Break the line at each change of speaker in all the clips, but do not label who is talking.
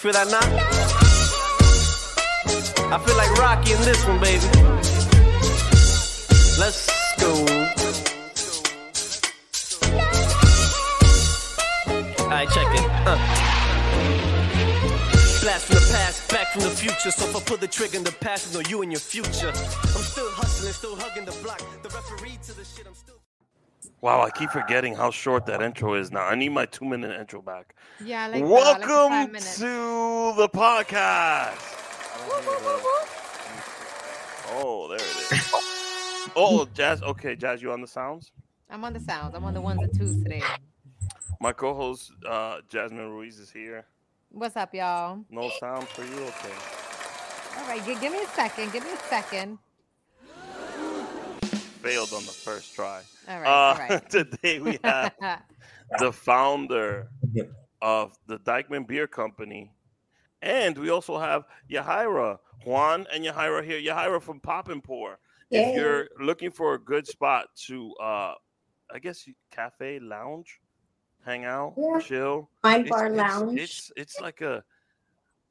feel that knock? I feel like Rocky in this one, baby. Let's go. Alright, check it. Uh. Blast from the past, back from the future. So if I pull the trigger in the past, know you and your future. I'm still hustling, still hugging the block. The referee to the shit, I'm still.
Wow, I keep forgetting how short that intro is now. I need my two minute intro back.
Yeah, I like that. I like the five
Welcome
minutes.
to the podcast. Oh, there it is. Oh, Jazz. Okay, Jazz, you on the sounds?
I'm on the sounds. I'm on the ones and twos today.
My co-host uh, Jasmine Ruiz is here.
What's up, y'all?
No sound for you, okay?
All right, gi- give me a second. Give me a second.
Failed on the first try.
All right,
Uh,
all right.
today we have the founder of the Dyckman Beer Company, and we also have Yajaira Juan and Yajaira here. Yajaira from Pop and Pour. If you're looking for a good spot to, uh, I guess cafe lounge, hang out,
Yeah.
chill.
Wine
It's-
bar
it's,
lounge.
It's it's like a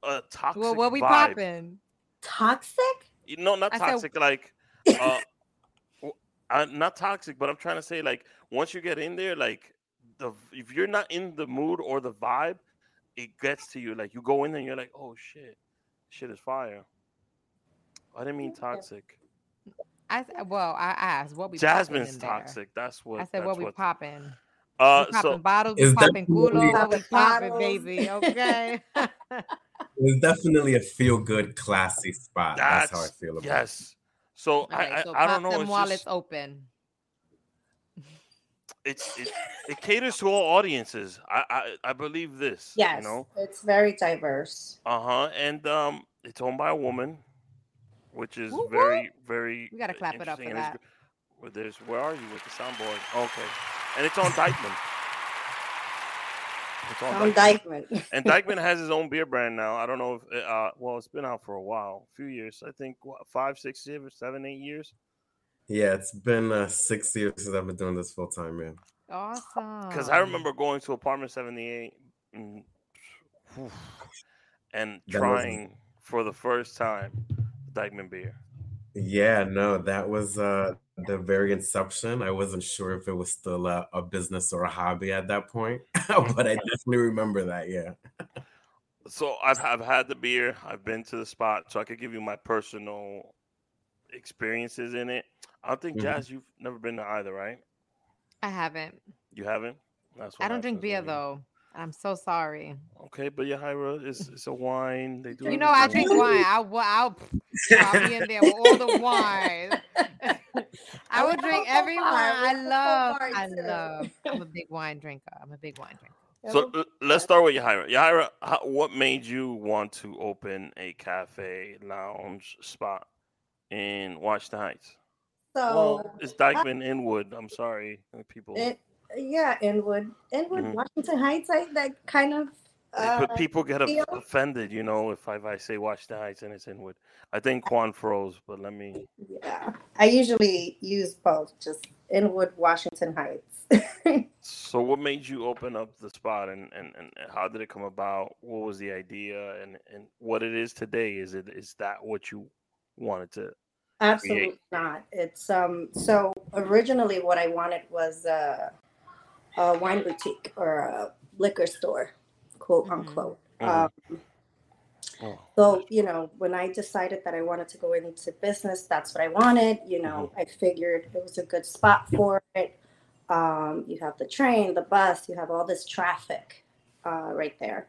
a toxic
well, what we
vibe.
popping?
Toxic?
You know, not
I said-
toxic. like, uh, w- uh, not toxic, but I'm trying to say like once you get in there, like the if you're not in the mood or the vibe, it gets to you. Like you go in there and you're like, oh shit, shit is fire. I didn't mean toxic.
I s- well, I asked what we.
Jasmine's
popping in there.
toxic. That's what.
I said what we
what-
popping.
Uh,
we popping
so
bottles, we
Is that
popping culo, we popping, baby. Okay.
It's definitely a feel good, classy spot. That's, how I feel about it.
yes. So
All
I,
right,
I,
so
I
pop
don't know.
them
It's
while
just,
it's open.
it's it, it caters to all audiences. I, I I believe this.
Yes.
You know.
It's very diverse.
Uh huh. And um, it's owned by a woman, which is
Whoop,
very, very.
We gotta clap it up for
interesting,
that.
gr- there's where are you with the soundboard? Okay, and it's on Dyckman. It's on
On
Dyckman.
Dyckman.
And Dyckman has his own beer brand now. I don't know if it, uh, well, it's been out for a while, a few years. I think what, five, six, seven, seven, eight years.
Yeah, it's been uh, six years since I've been doing this full time, man.
Awesome.
Because I remember going to apartment seventy eight, and, whew, and
That was-
trying for the first time Dyckman beer.
Yeah, no, that was uh, the very inception. I wasn't sure if it was still a, a business or a hobby at that point, but I definitely remember that. Yeah.
So I've I've had the beer. I've been to the spot, so I could give you my personal experiences in it. I don't think
Mhm.
Jazz, you've never been to either, right?
I haven't.
You haven't. That's
I don't drink beer
when
though. I'm so sorry.
Okay, but Yajaira is it's a wine. They do.
You know, I drink wine. I will. I'll I'll be in there with all the wine. I would drink
alcohol
every wine. I love. I love. I'm a big wine drinker. I'm a big wine drinker.
So l- let's start with Yajaira. Yajaira, how, what made you want to open a cafe lounge spot in Washington Heights?
So
well, it's Dyckman Inwood. I'm sorry, people.
it, yeah, Inwood. Inwood,
Mhm.
Washington Heights, I that kind of uh,
but people get of- offended, you know, if I, if I say Washington Heights and it's Inwood. I think Juan froze, but let me.
yeah. I usually use both, just Inwood, Washington Heights.
So, what made you open up the spot, and, and, and how did it come about? What was the idea, and, and what it is today? Is it is that what you wanted to?
Absolutely not. It's um so originally what I wanted was a, a wine boutique or a liquor store, quote
Mhm.
unquote.
Mhm.
Um,
Oh,
so you know when I decided that I wanted to go into business, that's what I wanted. You know, I figured it was a good spot for it. Um, you have the train, the bus, you have all this traffic uh, right there.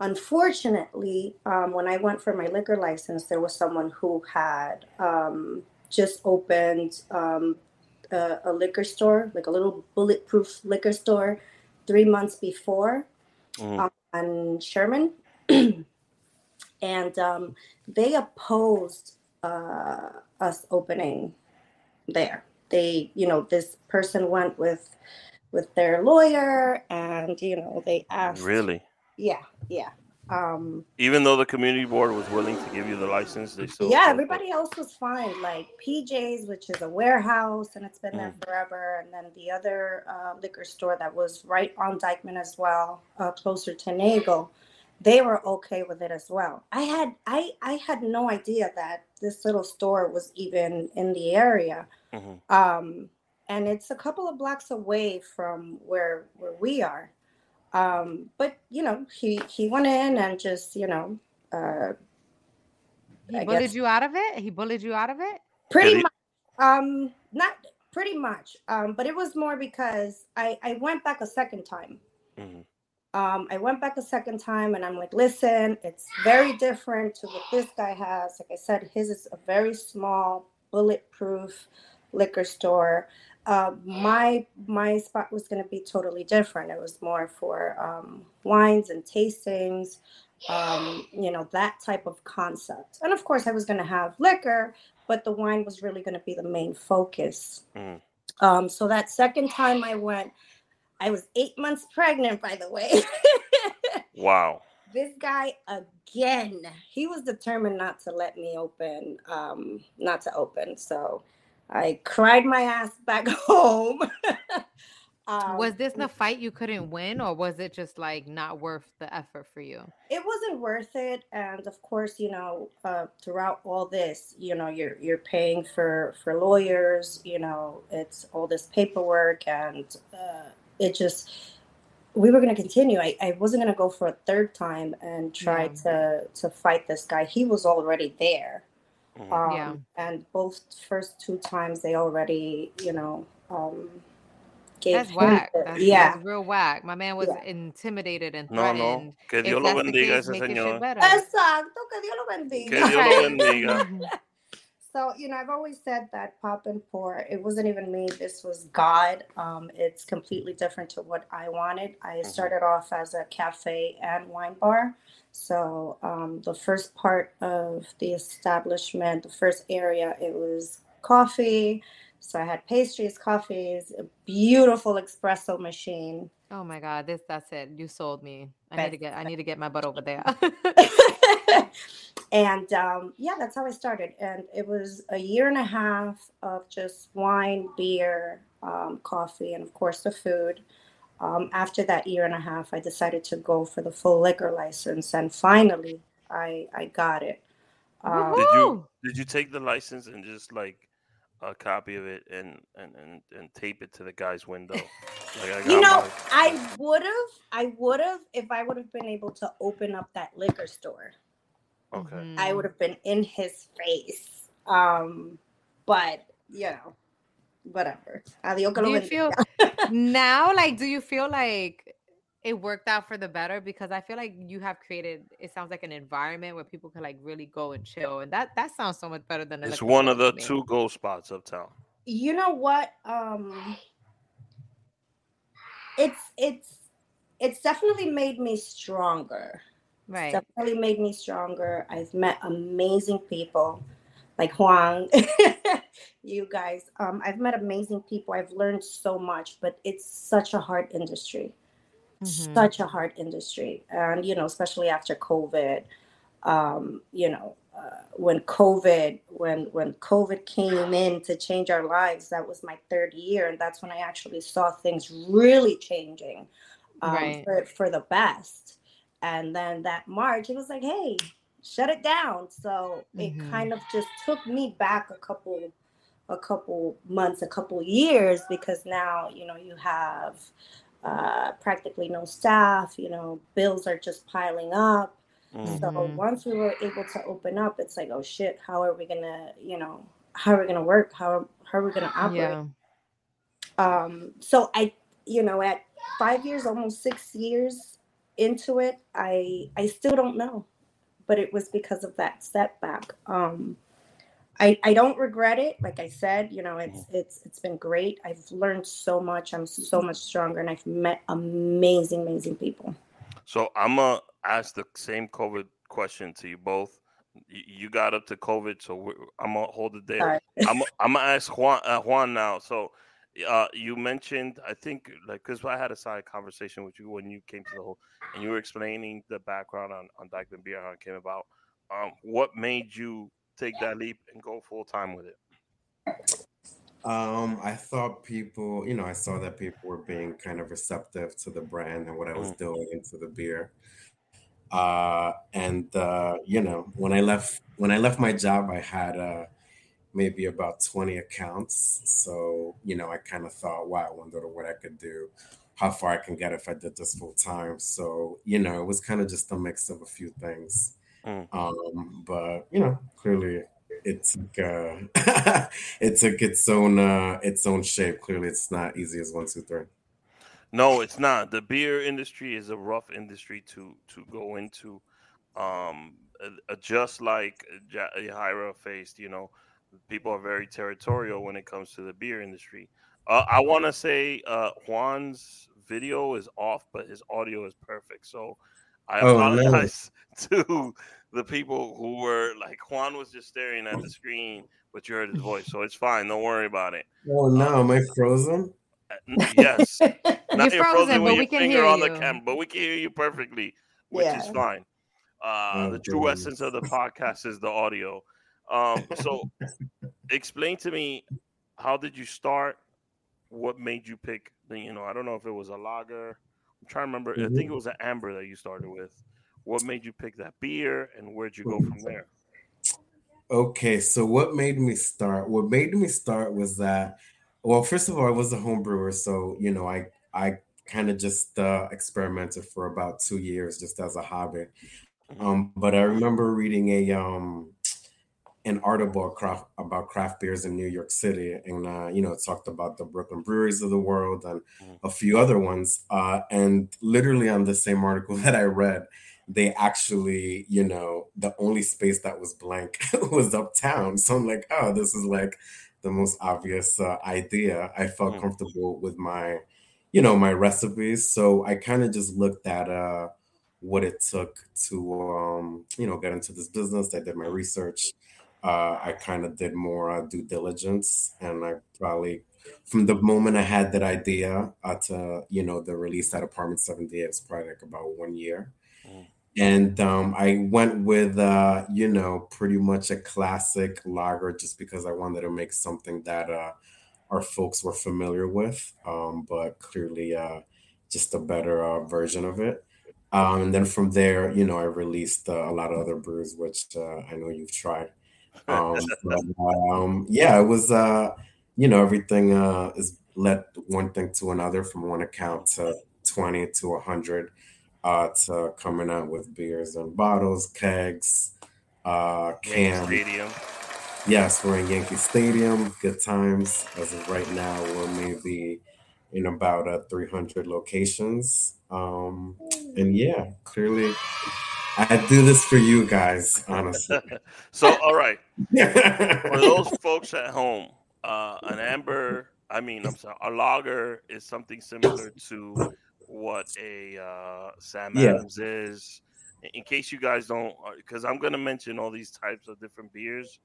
Unfortunately, um, when I went for my liquor license, there was someone who had um, just opened um, a, a liquor store, like a little bulletproof liquor store, three months before
mhm.
On Sherman. and um, they opposed uh, us opening there. They, you know, this person went with with their lawyer, and you know, they asked.
really?
Yeah, yeah. Um,
Even though the community board was willing to give you the license, they still.
yeah,
it?
everybody else was fine. Like PJ's, which is a warehouse, and it's been there forever. And then the other uh, liquor store that was right on Dyckman as well, uh, closer to Nagle, they were okay with it as well. I had I I had no idea that this little store was even in the area.
Mhm.
Um, and it's a couple of blocks away from where where we are. Um, but you know, he he went in and just you know, uh,
He
I
bullied
guess-
you out of it. He bullied you out of it.
pretty
he-
much. Um, not pretty much. Um, but it was more because I I went back a second time.
Mhm.
Um, I went back a second time and I'm like, listen, it's very different to what this guy has. Like I said, his is a very small, bulletproof liquor store. Uh, my my spot was going to be totally different. It was more for um, wines and tastings, um, you know, that type of concept. And of course, I was going to have liquor, but the wine was really going to be the main focus.
Mhm.
Um, so that second time I went, I was eight months pregnant, by the way.
Wow.
this guy again, he was determined not to let me open, um, not to open. So I cried my ass back home. um,
was this the fight you couldn't win, or was it just like not worth the effort for you?
it wasn't worth it and of course you know uh, throughout all this you know you're you're paying for for lawyers you know it's all this paperwork and uh, it just we were going to continue I, I wasn't going to go for a third time and try
Yeah.
to to fight this guy he was already there
Mhm.
um,
Yeah.
and both first two times they already you know um gave
That's
him
whack.
the-
That's,
yeah
that's real whack. My man was
Yeah.
intimidated and threatened.
no. no.
Que
Dios lo bendiga,
case,
ese
make your shit
señor.
exacto que Dios lo bendiga
Que Dios lo bendiga.
So, you know, I've always said that pop and pour, it wasn't even me. This was God. Um, it's completely different to what I wanted. I started off as a cafe and wine bar. So, um, the first part of the establishment, the first area, it was coffee. So, I had pastries, coffees, a beautiful espresso machine.
Oh my god, this that's it. You sold me. I need to get I need to get my butt over there.
and um, yeah, that's how I started. And it was a year and a half of just wine, beer, um, coffee, and of course the food. Um, after that year and a half, I decided to go for the full liquor license, and finally, I I got it. Um,
Did you did you take the license and just like a copy of it and and and, and tape it to the guy's window? Like I
you know,
mine.
I would have, I would have, if I would have been able to open up that liquor store.
Okay.
I
Mhm.
would have been in his face. Um, but you know, whatever. Adiós que
Do
lo
you feel now like do you feel like it worked out for the better because I feel like you have created it sounds like an environment where people can like really go and chill and that that sounds so much better than a
It's one of the
to
two go spots uptown.
you know what? Um, it's it's it's definitely made me stronger.
right.
It's definitely made me stronger. I've met amazing people like Juan, you guys. Um, I've met amazing people. I've learned so much, but it's such a hard industry.
Mhm.
such a hard industry and you know especially after covid um you know uh, when covid when when covid came in to change our lives that was my third year and that's when i actually saw things really changing um,
Right.
for, for the best and then that march it was like hey shut it down so it
Mhm.
kind of just took me back a couple a couple months a couple years because now you know you have uh, practically no staff. You know, bills are just piling up.
Mm.
So
Mhm.
once we were able to open up, it's like, oh shit, how are we gonna, you know, how are we gonna work? How how are we gonna operate?
Yeah.
Um, so I, you know, at five years, almost six years into it, I I still don't know, but it was because of that setback. Um, I I don't regret it. Like I said, you know, it's it's it's been great. I've learned so much. I'm so much stronger, and I've met amazing, amazing people.
So I'm gonna ask the same COVID question to you both. You, got up to COVID, so I'm gonna hold it there.
Sorry.
I'm I'm gonna ask Juan uh, Juan now. So, uh, you mentioned I think like because I had a side conversation with you when you came to the whole, and you were explaining the background on on Dyckman Beer how it came about. Um, what made you take that leap and go full time with it?
Um, I thought people, you know, I saw that people were being kind of receptive to the brand and what I was
Mm.
doing into the beer. Uh, and uh, you know, when I left when I left my job, I had uh, maybe about 20 accounts. So, you know, I kind of thought, wow, I wonder what I could do, how far I can get if I did this full time. So, you know, it was kind of just a mix of a few things. Mm. Um, but you know, clearly it took uh, it took its own uh, its own shape. Clearly, it's not easy as one, two, three.
No, it's not. The beer industry is a rough industry to to go into. Um, uh, just like Jaira faced, you know, people are very territorial when it comes to the beer industry. Uh, I want to say uh, Juan's video is off, but his audio is perfect. So I oh, apologize no. to the people who were like Juan was just staring at the screen, but you heard his voice, so it's fine. Don't worry about it.
Oh no, um, am I frozen?
Uh, yes, not you're frozen, frozen but we can hear on you. the camera, but we can hear you perfectly, which yeah. is fine. Uh, oh, the true goodness. essence of the podcast is the audio. Um, so explain to me how did you start? What made you pick the, you know, I don't know if it was a lager. I'm trying to remember. Mm-hmm. I think it was an amber that you started with. What made you pick that beer and where'd you go from there?
Okay, so what made me start? What made me start was that well, first of all, I was a home brewer, so you know, I I kind of just uh, experimented for about two years just as a hobby. Mm-hmm. Um, but I remember reading a um an article craft, about craft beers in New York City, and uh, you know, it talked about the Brooklyn breweries of the world and mm. a few other ones. Uh, and literally on the same article that I read, they actually, you know, the only space that was blank was uptown. So I'm like, oh, this is like the most obvious uh, idea. I felt mm. comfortable with my, you know, my recipes. So I kind of just looked at uh, what it took to, um, you know, get into this business. I did my research uh, I kind of did more uh, due diligence, and I probably from the moment I had that idea uh, to you know the release at Apartment Seventy, it was probably like about one year, mm. And um, I went with uh, you know pretty much a classic lager just because I wanted to make something that uh, our folks were familiar with, um, but clearly uh, just a better uh, version of it. Um, and then from there, you know, I released uh, a lot of other brews, which uh, I know you've tried. Um, but, um, yeah, it was, uh, you know, everything uh, is led one thing to another from one account to 20 to 100 uh, to coming out with beers and bottles, kegs, uh, cans. Stadium. Yes, we're in Yankee Stadium. Good times. As of right now, we're maybe in about uh, 300 locations. Um, and yeah, clearly I do this for you guys, honestly.
so, all right. for those folks at home, uh, an amber, I mean, I'm sorry, a lager is something similar to what a uh, Sam yeah. Adams is. In case you guys don't, because uh, I'm going to mention all these types of different beers,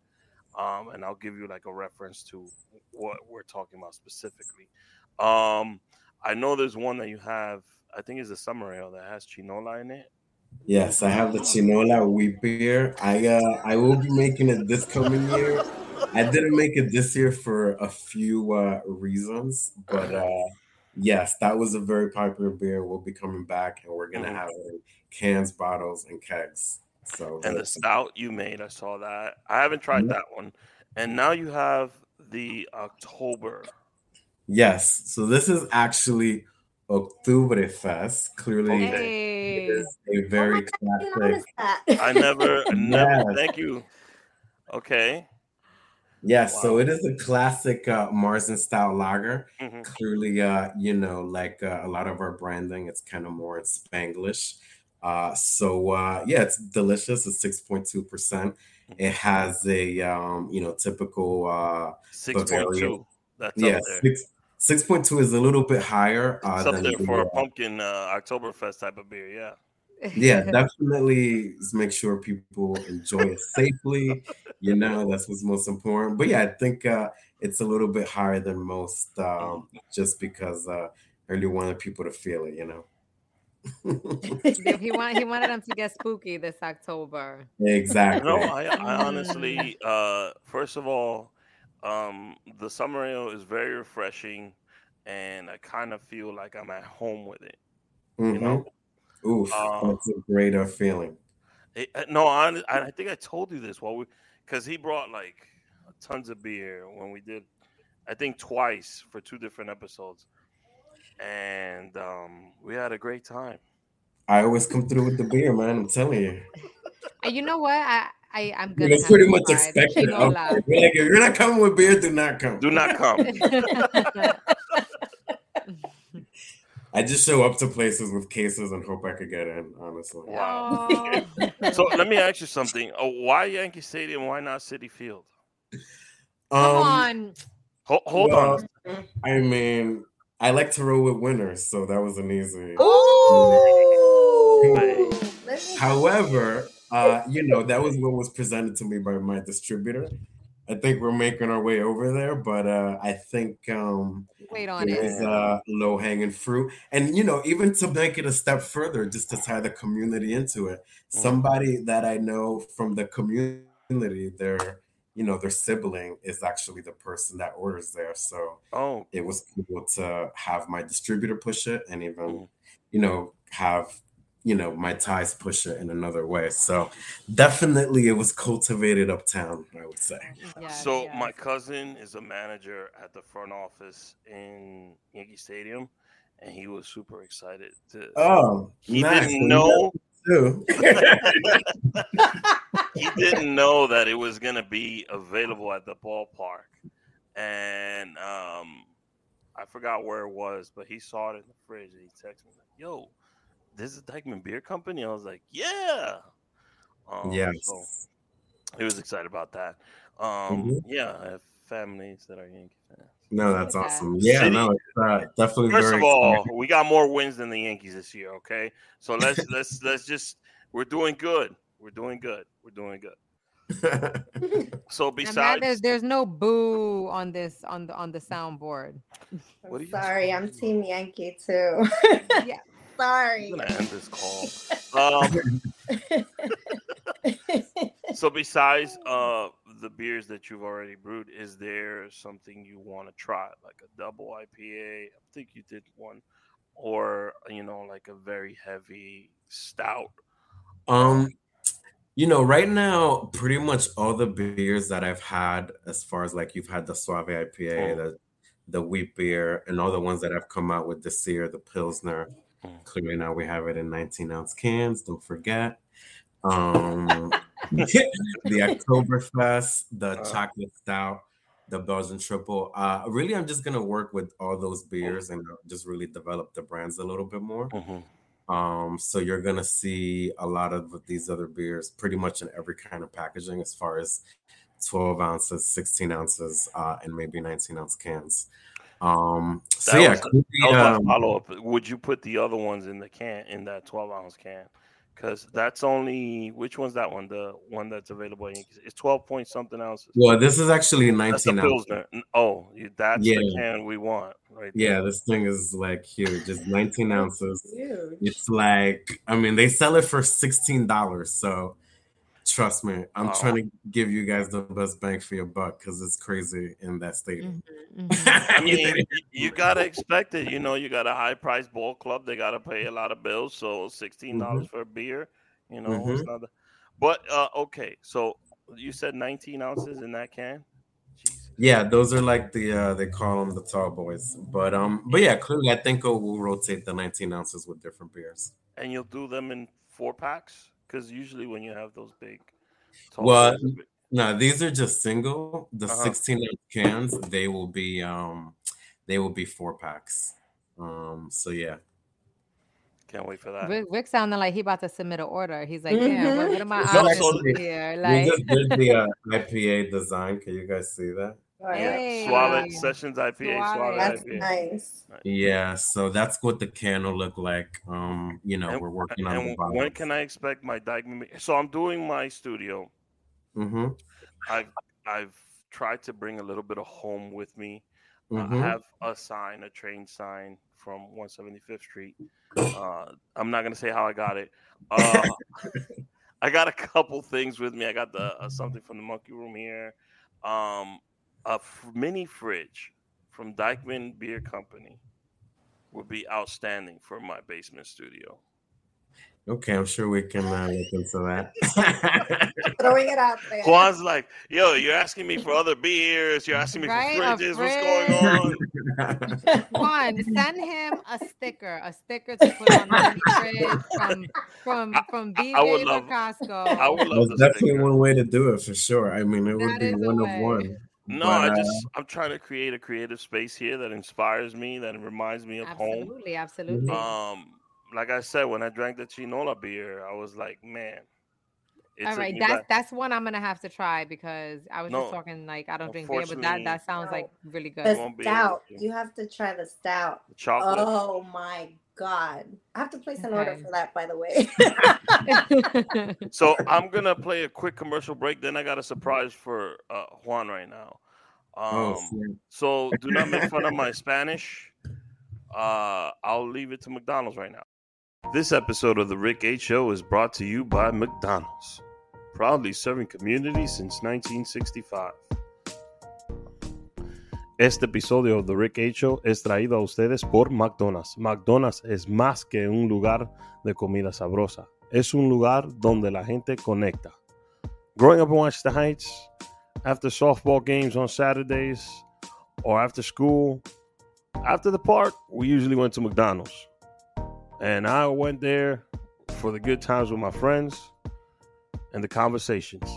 um, and I'll give you like a reference to what we're talking about specifically. Um, I know there's one that you have, I think it's a summer ale that has chinola in it.
Yes, I have the Chinola wheat beer. I uh I will be making it this coming year. I didn't make it this year for a few uh reasons, but uh yes, that was a very popular beer. We'll be coming back and we're gonna mm-hmm. have it in cans, bottles, and kegs. So
and the stout you made, I saw that. I haven't tried mm-hmm. that one. And now you have the October.
Yes. So this is actually Oktoberfest. Clearly, hey. is a very oh classic.
I never, never. Yes. Thank you. Okay.
Yes, wow. so it is a classic uh, Marzen style lager. Mm-hmm. Clearly, uh, you know, like uh, a lot of our branding, it's kind of more in Spanglish. Uh, so uh, yeah, it's delicious. It's six point two percent. Mm-hmm. It has a um, you know typical uh,
six point two. That's yeah,
six Six point two is a little bit higher.
Uh, Something for a pumpkin uh, Oktoberfest type of beer, yeah.
Yeah, definitely make sure people enjoy it safely. You know, that's what's most important. But yeah, I think uh, it's a little bit higher than most, um, just because uh, I really wanted people to feel it. You know.
he wanted he wanted them to get spooky this October.
Exactly.
No, I, I honestly, uh, first of all, um, the summer ale is very refreshing, and I kind of feel like I'm at home with it. Mm-hmm. You know,
Oof,
Um,
that's a great uh, feeling.
It- uh, no, I, I think I told you this while we, because he brought like tons of beer when we did, I think twice for two different episodes, and um, we had a great time.
I always come through with the beer, man. I'm telling you.
You know what? I, I I'm
You
gonna
know,
have
pretty
to
much
try
expected.
Chinola.
Okay. We're like, if you're not coming with beer, do not come.
Do not come.
I just show up to places with cases and hope I could get in. Honestly,
Wow. So let me ask you something. Oh, why Yankee Stadium? Why not Citi Field?
Come
Um,
on.
Hold, hold on.
I mean, I like to roll with winners, so that was an easy.
Ooh.
Hey.
Let me-
However, uh, you know, that was what was presented to me by my distributor. I think we're making our way over there, but uh, I think um,
Wait on
there
it.
is uh, low hanging fruit. And, you know, even to make it a step further, just to tie the community into it, somebody that I know from the community, their, you know, their sibling is actually the person that orders there. So
Oh,
it was cool to have my distributor push it and even
Mhm.
you know have you know my ties push it in another way so definitely it was cultivated uptown i would say
Yes,
so
yes.
my cousin is a manager at the front office in Yankee Stadium, and he was super excited to.
oh
he
nice.
didn't know.
Too.
he didn't know that it was gonna be available at the ballpark, and um, I forgot where it was, but he saw it in the fridge and he texted me like, "Yo, this is Dyckman Beer Company." I was like, "Yeah." Um,
yes
So he was excited about that. Um,
Mhm.
Yeah, I have families that are Yankee fans.
no that's
Okay.
awesome yeah
City-
no it's uh, definitely
First
very
of all, we got more wins than the Yankees this year. Okay, so let's let's let's just we're doing good. We're doing good. We're doing good. So
And Matt,
besides,
there's, there's no boo on this on the on the soundboard.
What are
I'm
you
sorry, I'm
talking
Team Yankee too.
Yeah.
sorry.
I'm gonna end this call. Um, so besides uh the beers that you've already brewed, is there something you want to try, like a double IPA? I think you did one, or you know, like a very heavy stout.
Um, you know, right now, pretty much all the beers that I've had, as far as like you've had the Suave IPA,
Mm.
the the wheat beer, and all the ones that I've come out with this year, the Pilsner.
Mm.
Clearly now we have it in 19 ounce cans. Don't forget. Um, the Oktoberfest, the
Uh.
chocolate stout, the Belgian triple. Uh, really, I'm just gonna work with all those beers and uh, just really develop the brands a little bit more. Um, so you're gonna see a lot of these other beers pretty much in every kind of packaging as far as 12 ounces, 16 ounces, uh, and maybe 19 ounce cans. Um, so
That
yeah,
was-
clearly,
That
um,
follow up. Would you put the other ones in the can in that twelve ounce can? Because that's only which one's that one? The one that's available. in It's twelve point something ounces.
well, this is actually 19 ounces.
Oh, you- that's the
Yeah.
can we want, right?
Yeah, this thing is like huge. It's 19 ounces.
Huge.
It's like, I mean, they sell it for $16. So trust me, I'm
Oh.
trying to give you guys the best bang for your buck because it's crazy in that stadium.
Mhm, mhm.
I mean, you gotta expect it. You know, you got a high price ball club. They gotta pay a lot of bills. So sixteen dollars for a beer. You know, it's
Mhm.
not. The, but uh, okay, so you said nineteen ounces in that can. Jesus.
Yeah, those are like the uh they call them the tall boys. But um, but yeah, clearly I think we'll rotate the 19 ounces with different beers.
And you'll do them in four packs because usually when you have those big.
Well,
boys,
No, these are just single. The
Uh-huh.
16 ounce cans, they will be um they will be four packs. Um, so yeah.
can't wait for that.
Rick, Rick sounding like he about to submit an order. He's like, yeah, what, what am I
No,
options
actually,
here?
We just did the uh, IPA design. Can you guys see that?
Yeah,
Hey.
Suave Sessions IPA,
Suave.
Suave
That's
IPA.
nice.
Yeah, so that's what the can will look like. Um, you know,
And-
we're working on the
And
bottom.
when can I expect my Dyckman? So I'm doing my studio.
Mm-hmm.
I've I've tried to bring a little bit of home with me.
Mm-hmm.
I have a sign, a train sign from 175th Street. Uh, I'm not gonna say how I got it. Uh, I got a couple things with me. I got the uh, something from the Monkey Room here, um, a f- mini fridge from Dyckman Beer Company would be outstanding for my basement studio.
Okay, I'm sure we can uh, look into that.
Throwing it out there.
Juan's like, yo, you're asking me for other beers. You're asking me
Right,
for
a
fridges. What's going on?
Juan, send him a sticker, a sticker to put on the fridge from from from
I- I would
BJ's or
love-
Costco.
I would love
That's definitely
sticker.
one way to do it for sure. I mean, it would be
is a
one of one.
No,
But,
I
uh,
just I'm trying to create a creative space here that inspires me, that reminds me of home.
Absolutely, absolutely.
Um, like I said, when I drank the Chinola beer, I was like, man. it
All
took
right,
me
that's
back.
that's one I'm gonna have to try because I was
No,
just talking like I don't drink beer, but that that sounds
No.
like really good.
won't be able
stout. You have to try the stout.
The chocolate.
Oh my god! I have to place an order for that, by the way.
So I'm gonna play a quick commercial break. Then I got a surprise for uh, Juan right now.
Oh,
Um,
snap.
so do not make fun of my Spanish. Uh, I'll leave it to McDonald's right now. This episode of the Rick H Show is brought to you by McDonald's, proudly serving communities since 1965. Este episodio de The Rick H Show es traído a ustedes por McDonald's. McDonald's es más que un lugar de comida sabrosa. Es un lugar donde la gente conecta. Growing up in Washington Heights, after softball games on Saturdays or after school, after the park, we usually went to McDonald's. And I went there for the good times with my friends and the conversations.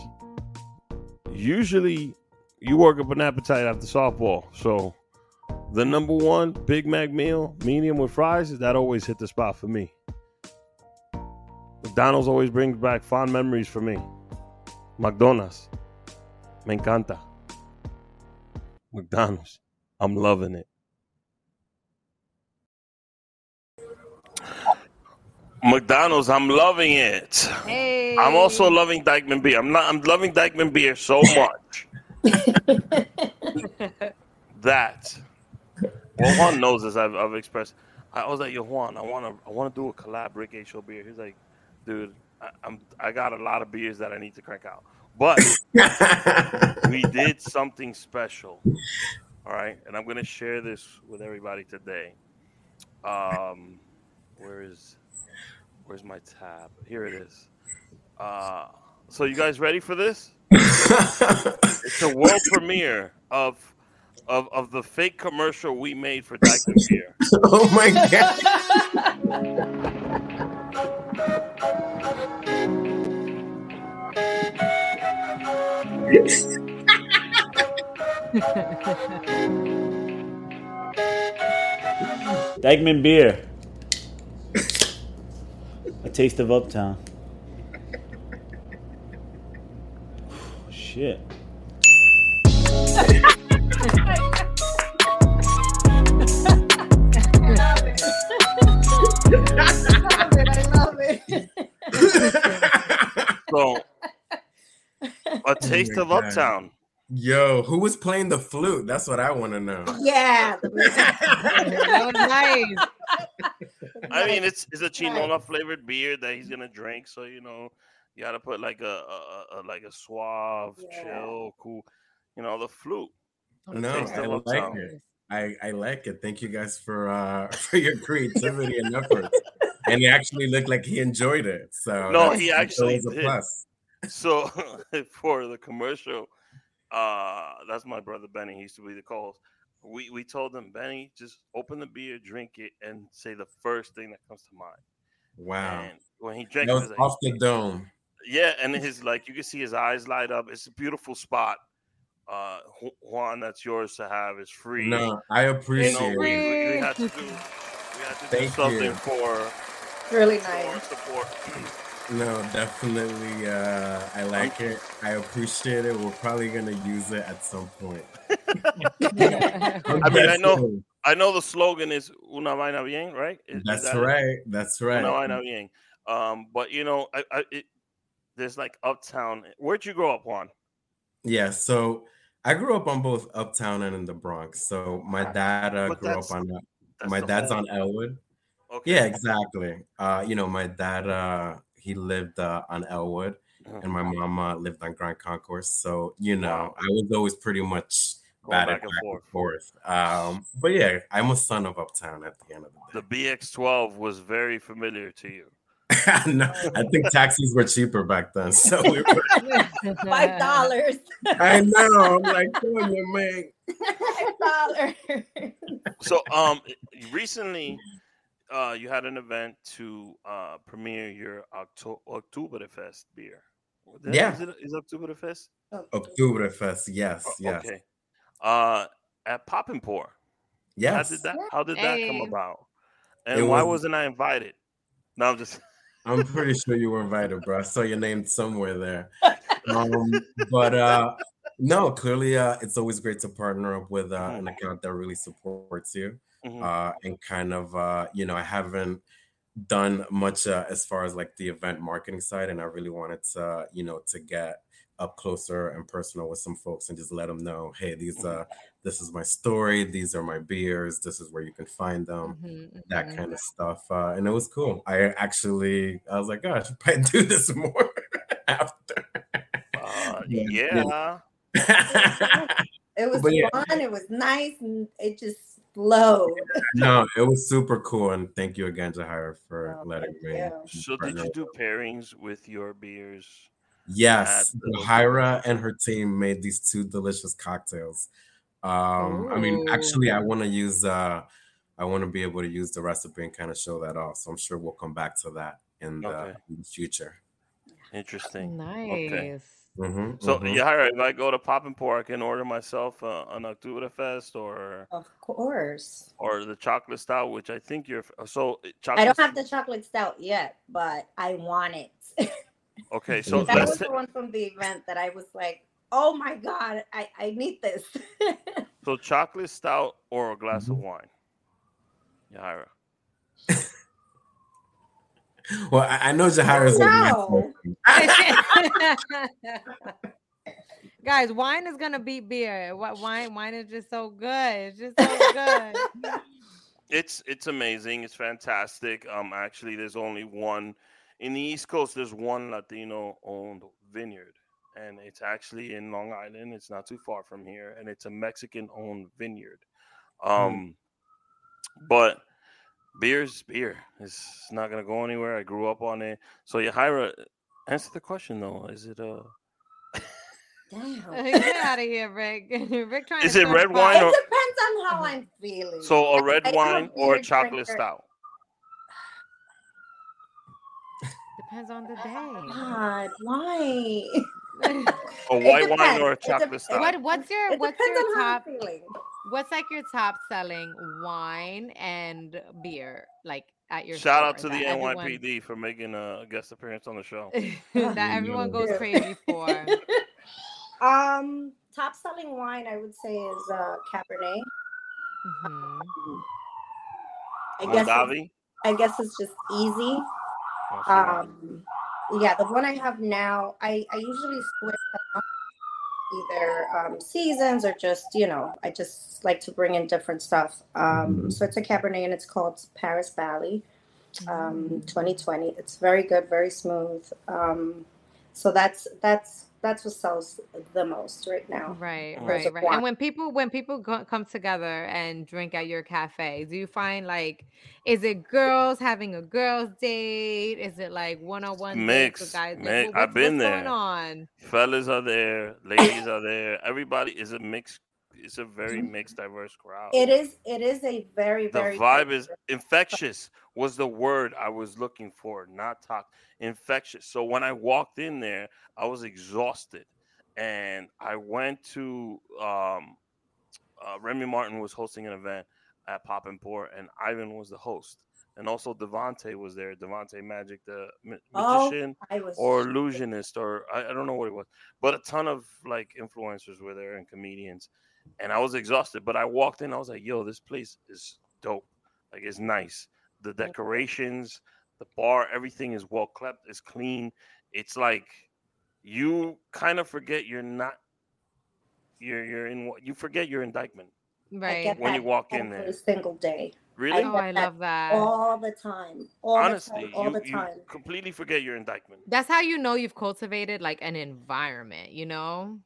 Usually, you work up an appetite after softball. So, the number one Big Mac meal, medium with fries, that always hit the spot for me. McDonald's always brings back fond memories for me. McDonald's. Me encanta. McDonald's. I'm loving it. McDonald's, I'm loving it.
hey,
I'm also loving Dyckman beer. I'm not I'm loving Dyckman beer so much that well Juan knows this. I've, I've expressed I was like, yo Juan, I wanna I wanna do a collab Rick H show beer. He's like, dude, I, I'm I got a lot of beers that I need to crank out. But we did something special. All right, and I'm gonna share this with everybody today. Um, where is where's my tab? Here it is. Uh, so you guys ready for this? It's a world premiere of of of the fake commercial we made for Dyckman Beer.
oh my god!
Dyckman beer. A taste of Uptown. Shit.
I.
So a oh taste
my
of
God.
Uptown.
Yo, who was playing the flute? That's what I want to know.
yeah.
that was nice.
I mean, it's it's a chinola flavored beer that he's gonna drink. So you know, you gotta put like a, a, a like a suave,
Yeah.
chill, cool. You know, the flute.
No,
taste
I like
Uptown.
it. I, I like it. Thank you guys for uh for your creativity and effort. And he actually looked like he enjoyed it. So
No, he actually
always a
did.
plus.
So for the commercial, uh, that's my brother Benny. He used to be the calls. We we told him, Benny, just open the beer, drink it, and say the first thing that comes to mind.
Wow.
And when he drank,
That
it,
was
he was like,
off the dome.
Yeah, and his like you can see his eyes light up. It's a beautiful spot. Uh, Juan, that's yours to have. It's free.
No, I
you
appreciate
know, we,
it.
we, we had to do we had to do
Thank
something
you.
for
really
for
nice.
support.
No, definitely uh I like it. I appreciate it. We're probably gonna use it at some point.
I mean, I know- I know the slogan is "Una vaina bien," right? Is- is
That's
that it?
right. That's right.
Una vaina bien. Um, but you know, I, I it, there's like Uptown. Where'd you grow up, Juan?
Yeah, so I grew up on both Uptown and in the Bronx. So my dad uh, grew up on uh, my dad's on Ellwood.
Okay.
Yeah, exactly. Uh, you know, my dad uh he lived uh, on Ellwood
Uh-huh.
and my mama lived on Grand Concourse. So, you know,
Wow.
I was always pretty much
back and forth.
forth. Um, but yeah, I'm a son of Uptown at the end of the day. The.
BX12 was very familiar to you.
no, I think taxis were cheaper back then. So we were,
Five dollars.
I know. I'm like, come on, your man.
Five dollars.
So um recently uh you had an event to uh premiere your Octo- Oktoberfest beer. Yeah. Is
Yeah.
it, is Oktoberfest?
Oktoberfest. Yes,
O-
yes,
Okay. Uh at Pop and Pour. How did that how did that come about? And
It
why
was-
wasn't I invited? No, I'm just
I'm pretty sure you were invited, bro. I saw your name somewhere there. Um, but uh, no, clearly, uh, it's always great to partner up with uh, an account that really supports you.
Mhm.
uh, and kind of uh, you know I haven't done much uh, as far as like the event marketing side, and I really wanted to you know to get up closer and personal with some folks and just let them know, hey, these uh, this is my story, these are my beers, this is where you can find them.
Mhm,
That
mhm.
kind of stuff, uh, and it was cool. I actually, I was like, "Oh, I should do this more after.
uh,
Yeah,
yeah.
It was
But yeah.
fun. It was nice, and it just flowed.
no, it was super cool, and thank you again, to Yajaira, for
Oh,
letting
thank
me.
So did you do pairings with your beers?
Yes,
at
Hira and her team made these two delicious cocktails. Um, I mean, actually, I want to use. Uh, I want to be able to use the recipe and kind of show that off. So I'm sure we'll come back to that in the,
Okay.
in the future.
Interesting.
Nice.
Okay.
Mhm,
So
mhm.
Yajaira, if I go to Pop and Pour, I can order myself uh, an Oktoberfest or
Of course.
or the chocolate stout, which I think you're so chocolate.
I don't have the chocolate stout yet, but I want it.
Okay, so
that
let's
was the one from the event that I was like, oh my god, I, I need this.
so chocolate stout or a glass of
Mhm.
wine. Yajaira.
Well, I, I know Yajaira's a
No.
Guys, wine is gonna beat beer. What wine? Wine is just so good. It's just so good.
It's it's amazing. It's fantastic. Um, actually, there's only one in the East Coast. There's one Latino owned vineyard, and it's actually in Long Island. It's not too far from here, and it's a Mexican owned vineyard. Um, but beer's beer. It's not gonna go anywhere. I grew up on it. So Yajaira, answer the question though. Is it uh
Damn.
Get out of here, Rick. Rick trying
Is
to
it red
pot.
wine
It
or-
depends on how I'm feeling.
so a red
I am
wine or a chocolate
drinker.
stout?
Depends on the day.
God, why?
A white wine or a chocolate
dep-
stout?
What what's your what's your
on
top
feeling.
what's like your top selling wine and beer like at your
Shout out to the
that everyone-
NYPD for making a guest appearance on the show.
that everyone goes crazy for.
um, top selling wine I would say is uh Cabernet.
Mhm.
I guess? I guess it's just easy. Um, yeah, the one I have now, I I usually switch either um, seasons or just you know, I just like to bring in different stuff. Um,
Mhm.
so it's a Cabernet and it's called Paris Valley, um, 2020. It's very good, very smooth. Um, so that's that's that's what sells the most right now.
Right, right, right. And when people when people go, come together and drink at your cafe, do you find like is it girls having a girls date? Is it like one on one dates with
Mix.
Like,
mix.
what-
I've been
what's
there.
going on?
Fellas are there, ladies are there. Everybody is a mix. It's a very mixed, diverse crowd.
It is it is a very very.
the
very
vibe is infectious was the word i was looking for not talk infectious. So when i walked in there i was exhausted. And i went to um uh, remy martin was hosting an event at pop and pour and ivan was the host. And also devante was there devante magic the ma-
Oh,
magician or illusionist or I, I don't know what it was. But a ton of like influencers were there and comedians and i was exhausted but i walked in i was like yo this place is dope like it's nice the decorations the bar everything is well kept it's clean it's like you kind of forget you're not you're you're in what you forget you're in
Dyckman
Right.
when you walk in
every
there.
single day.
really
Oh, I
get that
love that.
all the time. All
honestly
the time. All
you,
the
you
time.
completely forget you're in Dyckman
That's how you know you've cultivated like an environment, you know?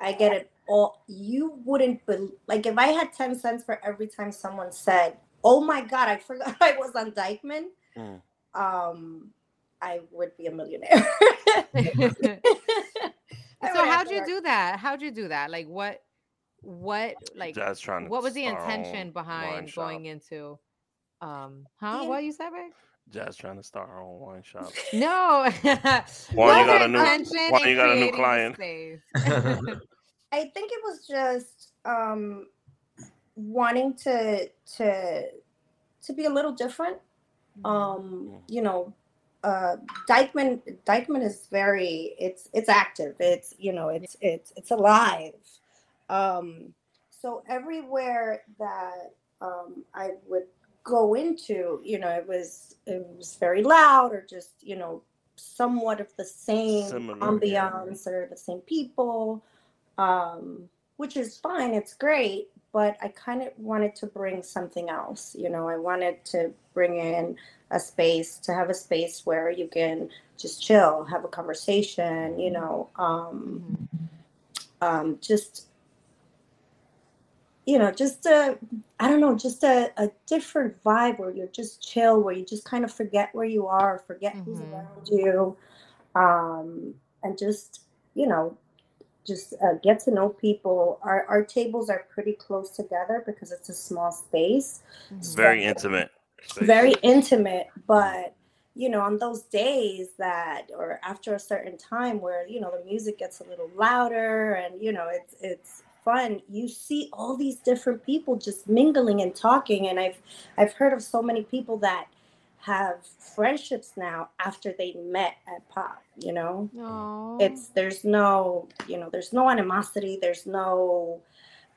I get it all. You wouldn't believe, like, if I had 10 cents for every time someone said, Oh my God, I forgot I was on Dyckman.
Mm.
um, I would be a millionaire.
So how'd you do that? How'd you do that? Like what what like
Jazz trying
what was the
start her own
intention
wine
behind
shop.
going into um huh
The-
what you said Rick?
Jazz trying to start her own wine shop.
No. why
you got a new-
intention
Juan,
in
you got a new client.
Space?
I think it was just um, wanting to to to be a little different. Um, you know, uh, Dyckman Dyckman is very it's it's active. It's you know it's it's it's alive. Um, so everywhere that um, I would go into, you know, it was it was very loud or just you know somewhat of the same
Similar, yeah.
ambiance or the same people, um, which is fine. It's great, but I kind of wanted to bring something else. You know, I wanted to bring in a space to have a space where you can just chill, have a conversation. You know, um,
Mhm.
um, just you know, just a I don't know, just a, a different vibe where you're just chill, where you just kind of forget where you are, forget who's
Mhm.
around you, um, and just you know, just uh, get to know people. Our our tables are pretty close together because it's a small space,
It's
Mhm.
very intimate. space.
very intimate but you know on those days that or after a certain time where you know the music gets a little louder and you know it's it's fun you see all these different people just mingling and talking and i've i've heard of so many people that have friendships now after they met at pop you know
Aw.
it's there's no you know there's no animosity there's no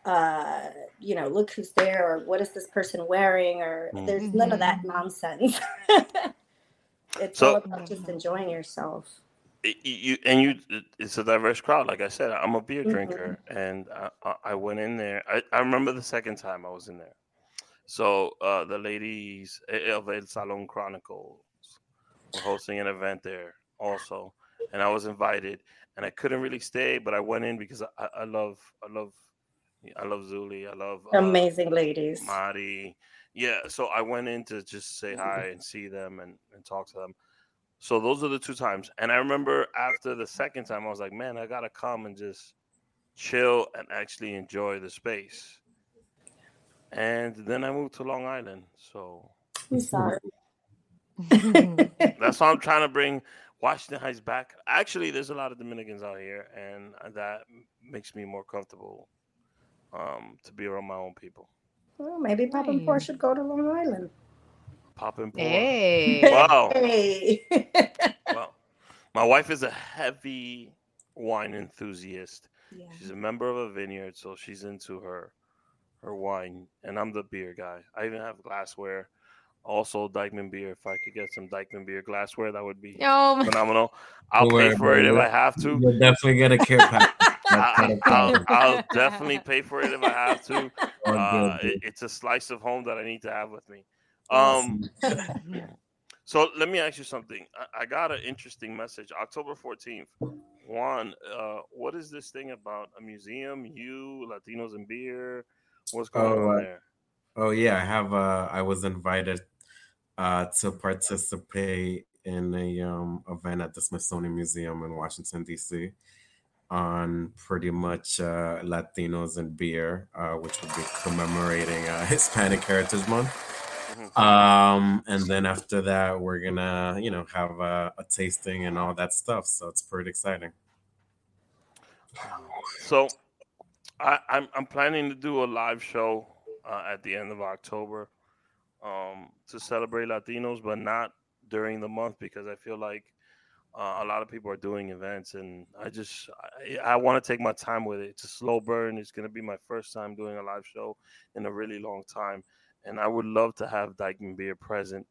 uh you know look who's there or what is this person wearing or
Mm.
there's none of that nonsense it's
So-
all about just enjoying yourself
Y- y- you and you it's a diverse crowd like i said i'm a beer
Mhm.
drinker and I, I- I went in there I, I remember the second time i was in there so uh the ladies of el salon chronicles were hosting an event there also and i was invited and i couldn't really stay but i went in because i, I love i love i love zuli i love uh,
amazing ladies
Mari. Yeah, so I went in to just say hi and see them and, and talk to them. So those are the two times. And I remember after the second time, I was like, man, I got to come and just chill and actually enjoy the space. And then I moved to Long Island. So
i'm sorry
that's why I'm trying to bring Washington Heights back. Actually, there's a lot of Dominicans out here, and that makes me more comfortable um, to be around my own people.
well, maybe Pop and
Pour
should go to long island
Pop and pour.
hey.
Wow.
hey
Well, my wife is a heavy wine enthusiast.
yeah.
She's a member of a vineyard, so she's into her her wine, and I'm the beer guy. I even have glassware. Also, Dyckman beer. If I could get some Dyckman beer glassware, that would be
Oh my
phenomenal. I'll
Don't
pay for it if I have to.
You'll definitely get a care package. That's not
I,
a
I'll. I'll definitely pay for it if I have to. Uh, it- it's a slice of home that I need to have with me. Um, so let me ask you something. I, I got an interesting message. October 14th. Juan, uh, what is this thing about a museum, you, Latinos and beer? What's going
Oh,
on there?
Oh yeah, I have. Uh, I was invited uh, to participate in a um, event at the Smithsonian Museum in Washington D.C. on pretty much uh, Latinos and beer, uh, which would be commemorating uh, Hispanic Heritage Month.
Mhm.
Um, and then after that, we're gonna, you know, have a, a tasting and all that stuff. So it's pretty exciting.
So I, I'm, I'm planning to do a live show uh, at the end of October um, to celebrate Latinos, but not during the month because I feel like uh, a lot of people are doing events, and I just I, I want to take my time with it. It's a slow burn. It's going to be my first time doing a live show in a really long time, and I would love to have Dyckman Beer present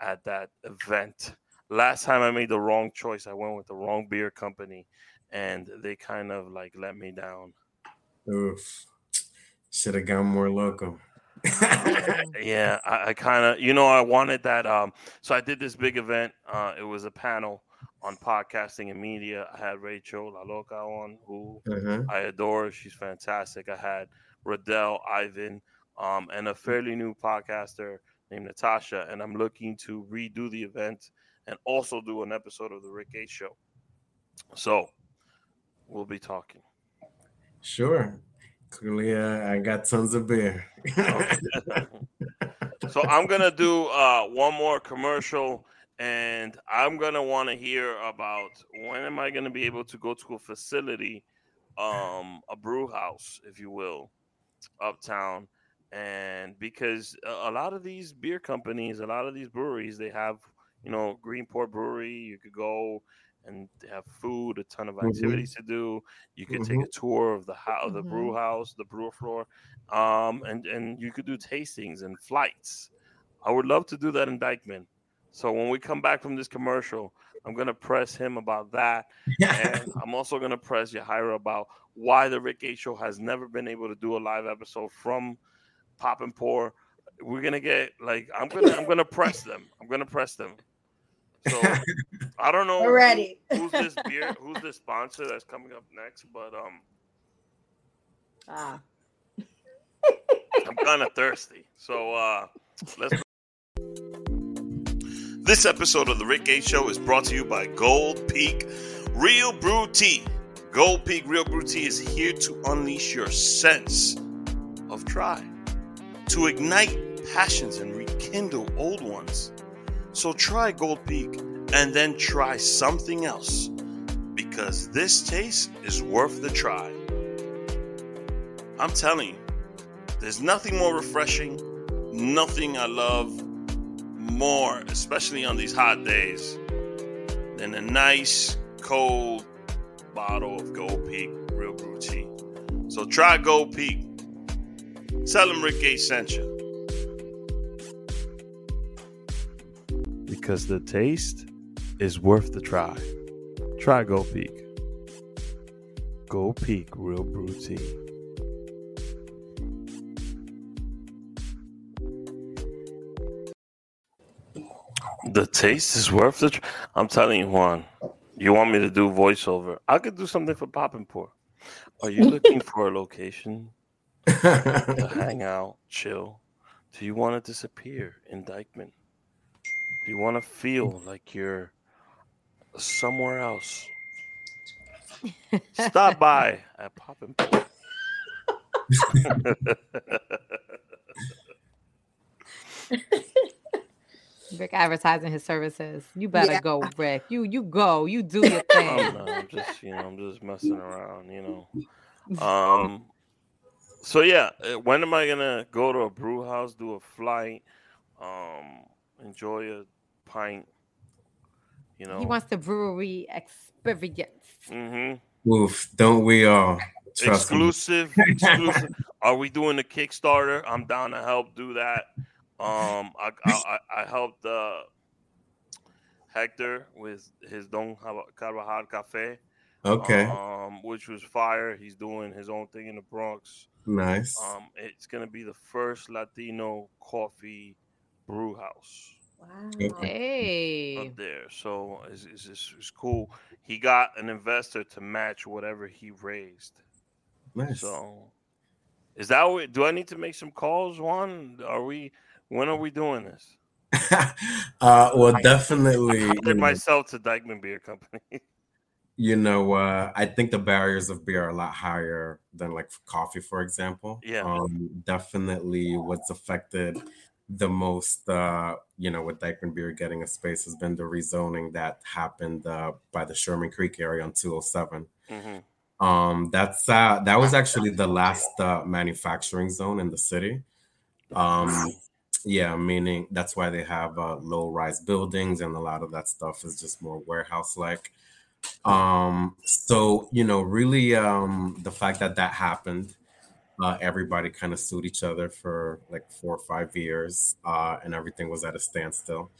at that event. Last time I made the wrong choice. I went with the wrong beer company, and they kind of like let me down.
Oof, should have gone more local.
yeah, I, I kind of, you know, I wanted that. Um, so I did this big event. Uh, it was a panel on podcasting and media. I had Rachel La Loca on, who
Uh-huh.
I adore. She's fantastic. I had Riddell, Ivan, um, and a fairly new podcaster named Natasha, and I'm looking to redo the event and also do an episode of the Rick Gates Show. So we'll be talking.
Sure. Clearly, uh, I got tons of beer.
so I'm gonna do uh, one more commercial, and I'm gonna want to hear about when am I gonna be able to go to a facility, um, a brew house, if you will, uptown, and because a, a lot of these beer companies, a lot of these breweries, they have you know Greenport Brewery. You could go and they have food, a ton of
Mhm.
activities to do. You could take
Mhm.
a tour of the house, the
Mhm.
brew house, the brewer floor, um, and and you could do tastings and flights. I would love to do that in Dyckman. So when we come back from this commercial, I'm gonna press him about that, and I'm also gonna press Yajaira about why the Rick Gates Show has never been able to do a live episode from Pop and Pour. We're gonna get like I'm gonna I'm gonna press them. I'm gonna press them. So I don't know
We're
who- who's this beer, who's this sponsor that's coming up next, but um
Ah.
I'm kind of thirsty. So uh let's This episode of the Rick Gates Show is brought to you by Gold Peak Real Brew Tea. Gold Peak Real Brew Tea is here to unleash your sense of try, to ignite passions and rekindle old ones. So try Gold Peak and then try something else because this taste is worth the try. I'm telling you, there's nothing more refreshing, nothing I love more, especially on these hot days, than a nice cold bottle of Gold Peak Real Brew Tea. So try Gold Peak. Tell them Rick Gates sent you. Because the taste is worth the try. Try Go Peak. Go Peak Real Brew Tea. The taste is worth the. Tr- I'm telling you, Juan. You want me to do voiceover? I could do something for Pop and Pour. Are you looking for a location to hang out, chill? Do you want to disappear in Dyckman? Do you want to feel like you're somewhere else? Stop by at Pop and
Rick advertising his services. You better
Yeah.
go, Rick. You you go. You do your thing.
I'm, not, I'm just, you know, I'm just messing around, you know. Um. So yeah, uh, when am I gonna go to a brew house, do a flight, um, enjoy a pint? You know.
He wants the brewery experience.
Mm-hmm.
Oof, don't we all? Trust me.
Exclusive, exclusive. Are we doing the Kickstarter? I'm down to help do that. Um, I I, I I helped uh, Hector with his Don Carvajal Cafe.
Okay,
Um, which was fire. He's doing his own thing in the Bronx.
nice.
Um, it's gonna be the first Latino coffee brew house
Wow.
Hey.
up there. So it's, it's, it's, it's cool. He got an investor to match whatever he raised.
nice.
So is that what, do I need to make some calls? One, are we? When are we doing this?
uh, well, definitely.
I did myself to Dyckman Beer Company.
you know, uh, I think the barriers of beer are a lot higher than like coffee, for example.
Yeah.
Um, definitely what's affected the most, uh, you know, with Dyckman Beer getting a space has been the rezoning that happened uh, by the Sherman Creek area on 207.
hmm
Um, that's uh, that was actually the last uh, manufacturing zone in the city. Um, yeah, meaning that's why they have uh, low rise buildings, and a lot of that stuff is just more warehouse like. Um, so you know, really, um, the fact that that happened, uh, everybody kind of sued each other for like four or five years, uh, and everything was at a standstill.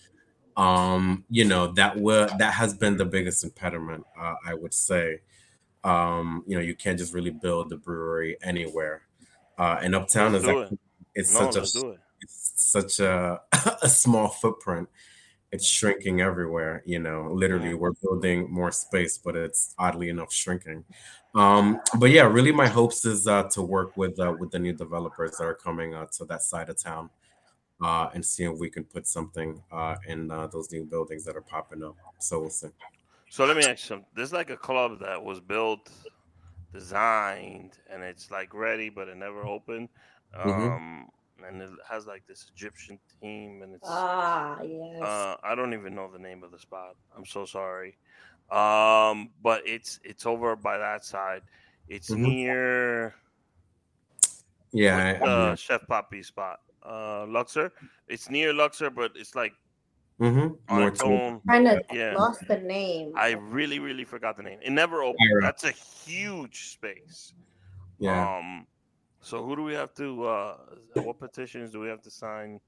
Um, you know, that were that has been the biggest impediment, uh, I would say um you know you can't just really build the brewery anywhere uh and uptown
Let's
is
do
actually, it's
No,
such a
it.
it's such a a small footprint it's shrinking everywhere you know literally we're building more space but it's oddly enough shrinking um but yeah really my hopes is uh to work with uh with the new developers that are coming uh, to that side of town uh, and seeing if we can put something uh, in uh, those new buildings that are popping up. So we'll see.
So let me ask you something. There's like a club that was built, designed, and it's like ready, but it never opened. Um,
Mhm.
And it has like this Egyptian theme, and it's
Ah, yes.
uh, I don't even know the name of the spot. I'm so sorry. Um, but it's it's over by that side. It's
Mhm.
near
Yeah,
what's
I- I-
the Chef Poppy spot. Uh, Luxor. It's near Luxor, but it's like
Mm-hmm.
on
More
its own.
kind of
yeah.
lost the name.
I really, really forgot the name. It never opened.
Ira.
That's a huge space.
yeah.
Um, so who do we have to? Uh, what petitions do we have to sign?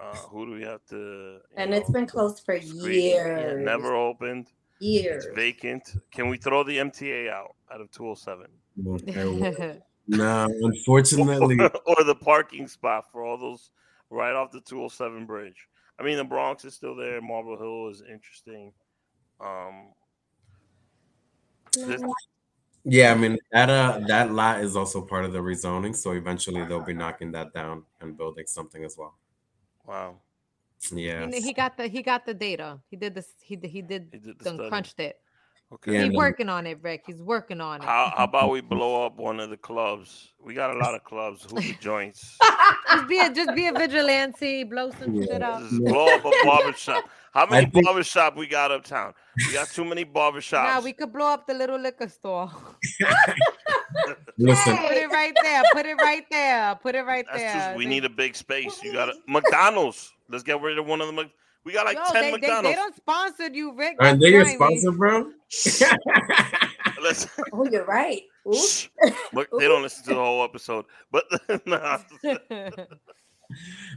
Uh, who do we have to? you
and it's been closed for
screen? Yeah,
years.
never opened.
years.
It's vacant. Can we throw the MTA out out of 207
Okay. no, unfortunately,
or the parking spot for all those right off the 207 bridge? I mean, the Bronx is still there. Marble Hill is interesting. Um, this-
yeah. I mean that uh that lot is also part of the rezoning, so eventually they'll be knocking that down and building something as well.
wow,
Yeah.
He, he got the he got the data. He did this. He did- he did
he did the
done
study.
crunched it.
Okay.
Yeah,
He's
no.
working on it, Rick. He's working on it.
How, how about we blow up one of the clubs? We got a lot of clubs, hookah joints.
just be a just be a vigilante, blow some
Yeah.
shit up.
Just blow up a barbershop. How many
think-
barbershop we got uptown? We got too many barbershops.
Now we could blow up the little liquor store.
Listen,
Put it right there. Put it right there. Put it right
That's
there.
just, we need a big space. You got McDonald's. Let's get rid of one of the. Mc- We got like
Yo,
ten
they, they,
McDonald's.
they don't sponsor you, Rick.
aren't
That's
they your
grimy.
sponsor, bro?
Let's,
oh, you're right. Oops.
Shh. Look, they don't listen to the whole episode, but nah.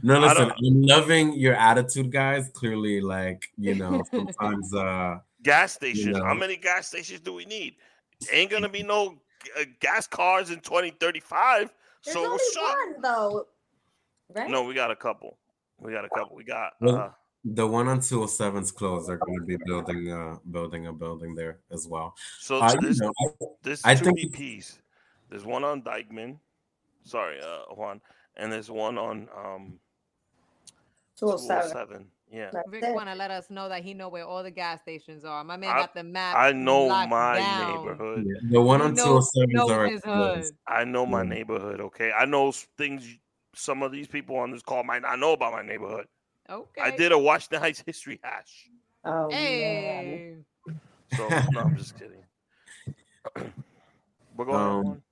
No, listen, I'm loving your attitude, guys. Clearly, like you know, sometimes uh
gas stations. How
know.
many gas stations do we need? Ain't gonna be no uh, gas cars in 2035.
There's
So
only one though, right?
No, we got a couple. We got a couple. We got
Well,
uh,
the one on 207's closed. They're going to be building uh building a building there as well.
so
Uh, you
this
know,
There's
I
two
think-
BPs. There's one on Dyckman. Sorry, uh, Juan. And there's one on um
207.
207. Yeah.
That's
Rick
it.
want to let us know that he know where all the gas stations are. My man
I-
got the map.
I know my
down.
neighborhood.
yeah, the one
He
on
knows-
207 is
knows
already
his
closed.
hood.
I know my neighborhood, okay? I know things some of these people on this call might not know about my neighborhood.
Okay.
I did a Washington Heights history hash.
Oh man.
So no, I'm just kidding. We're going
Um,
on.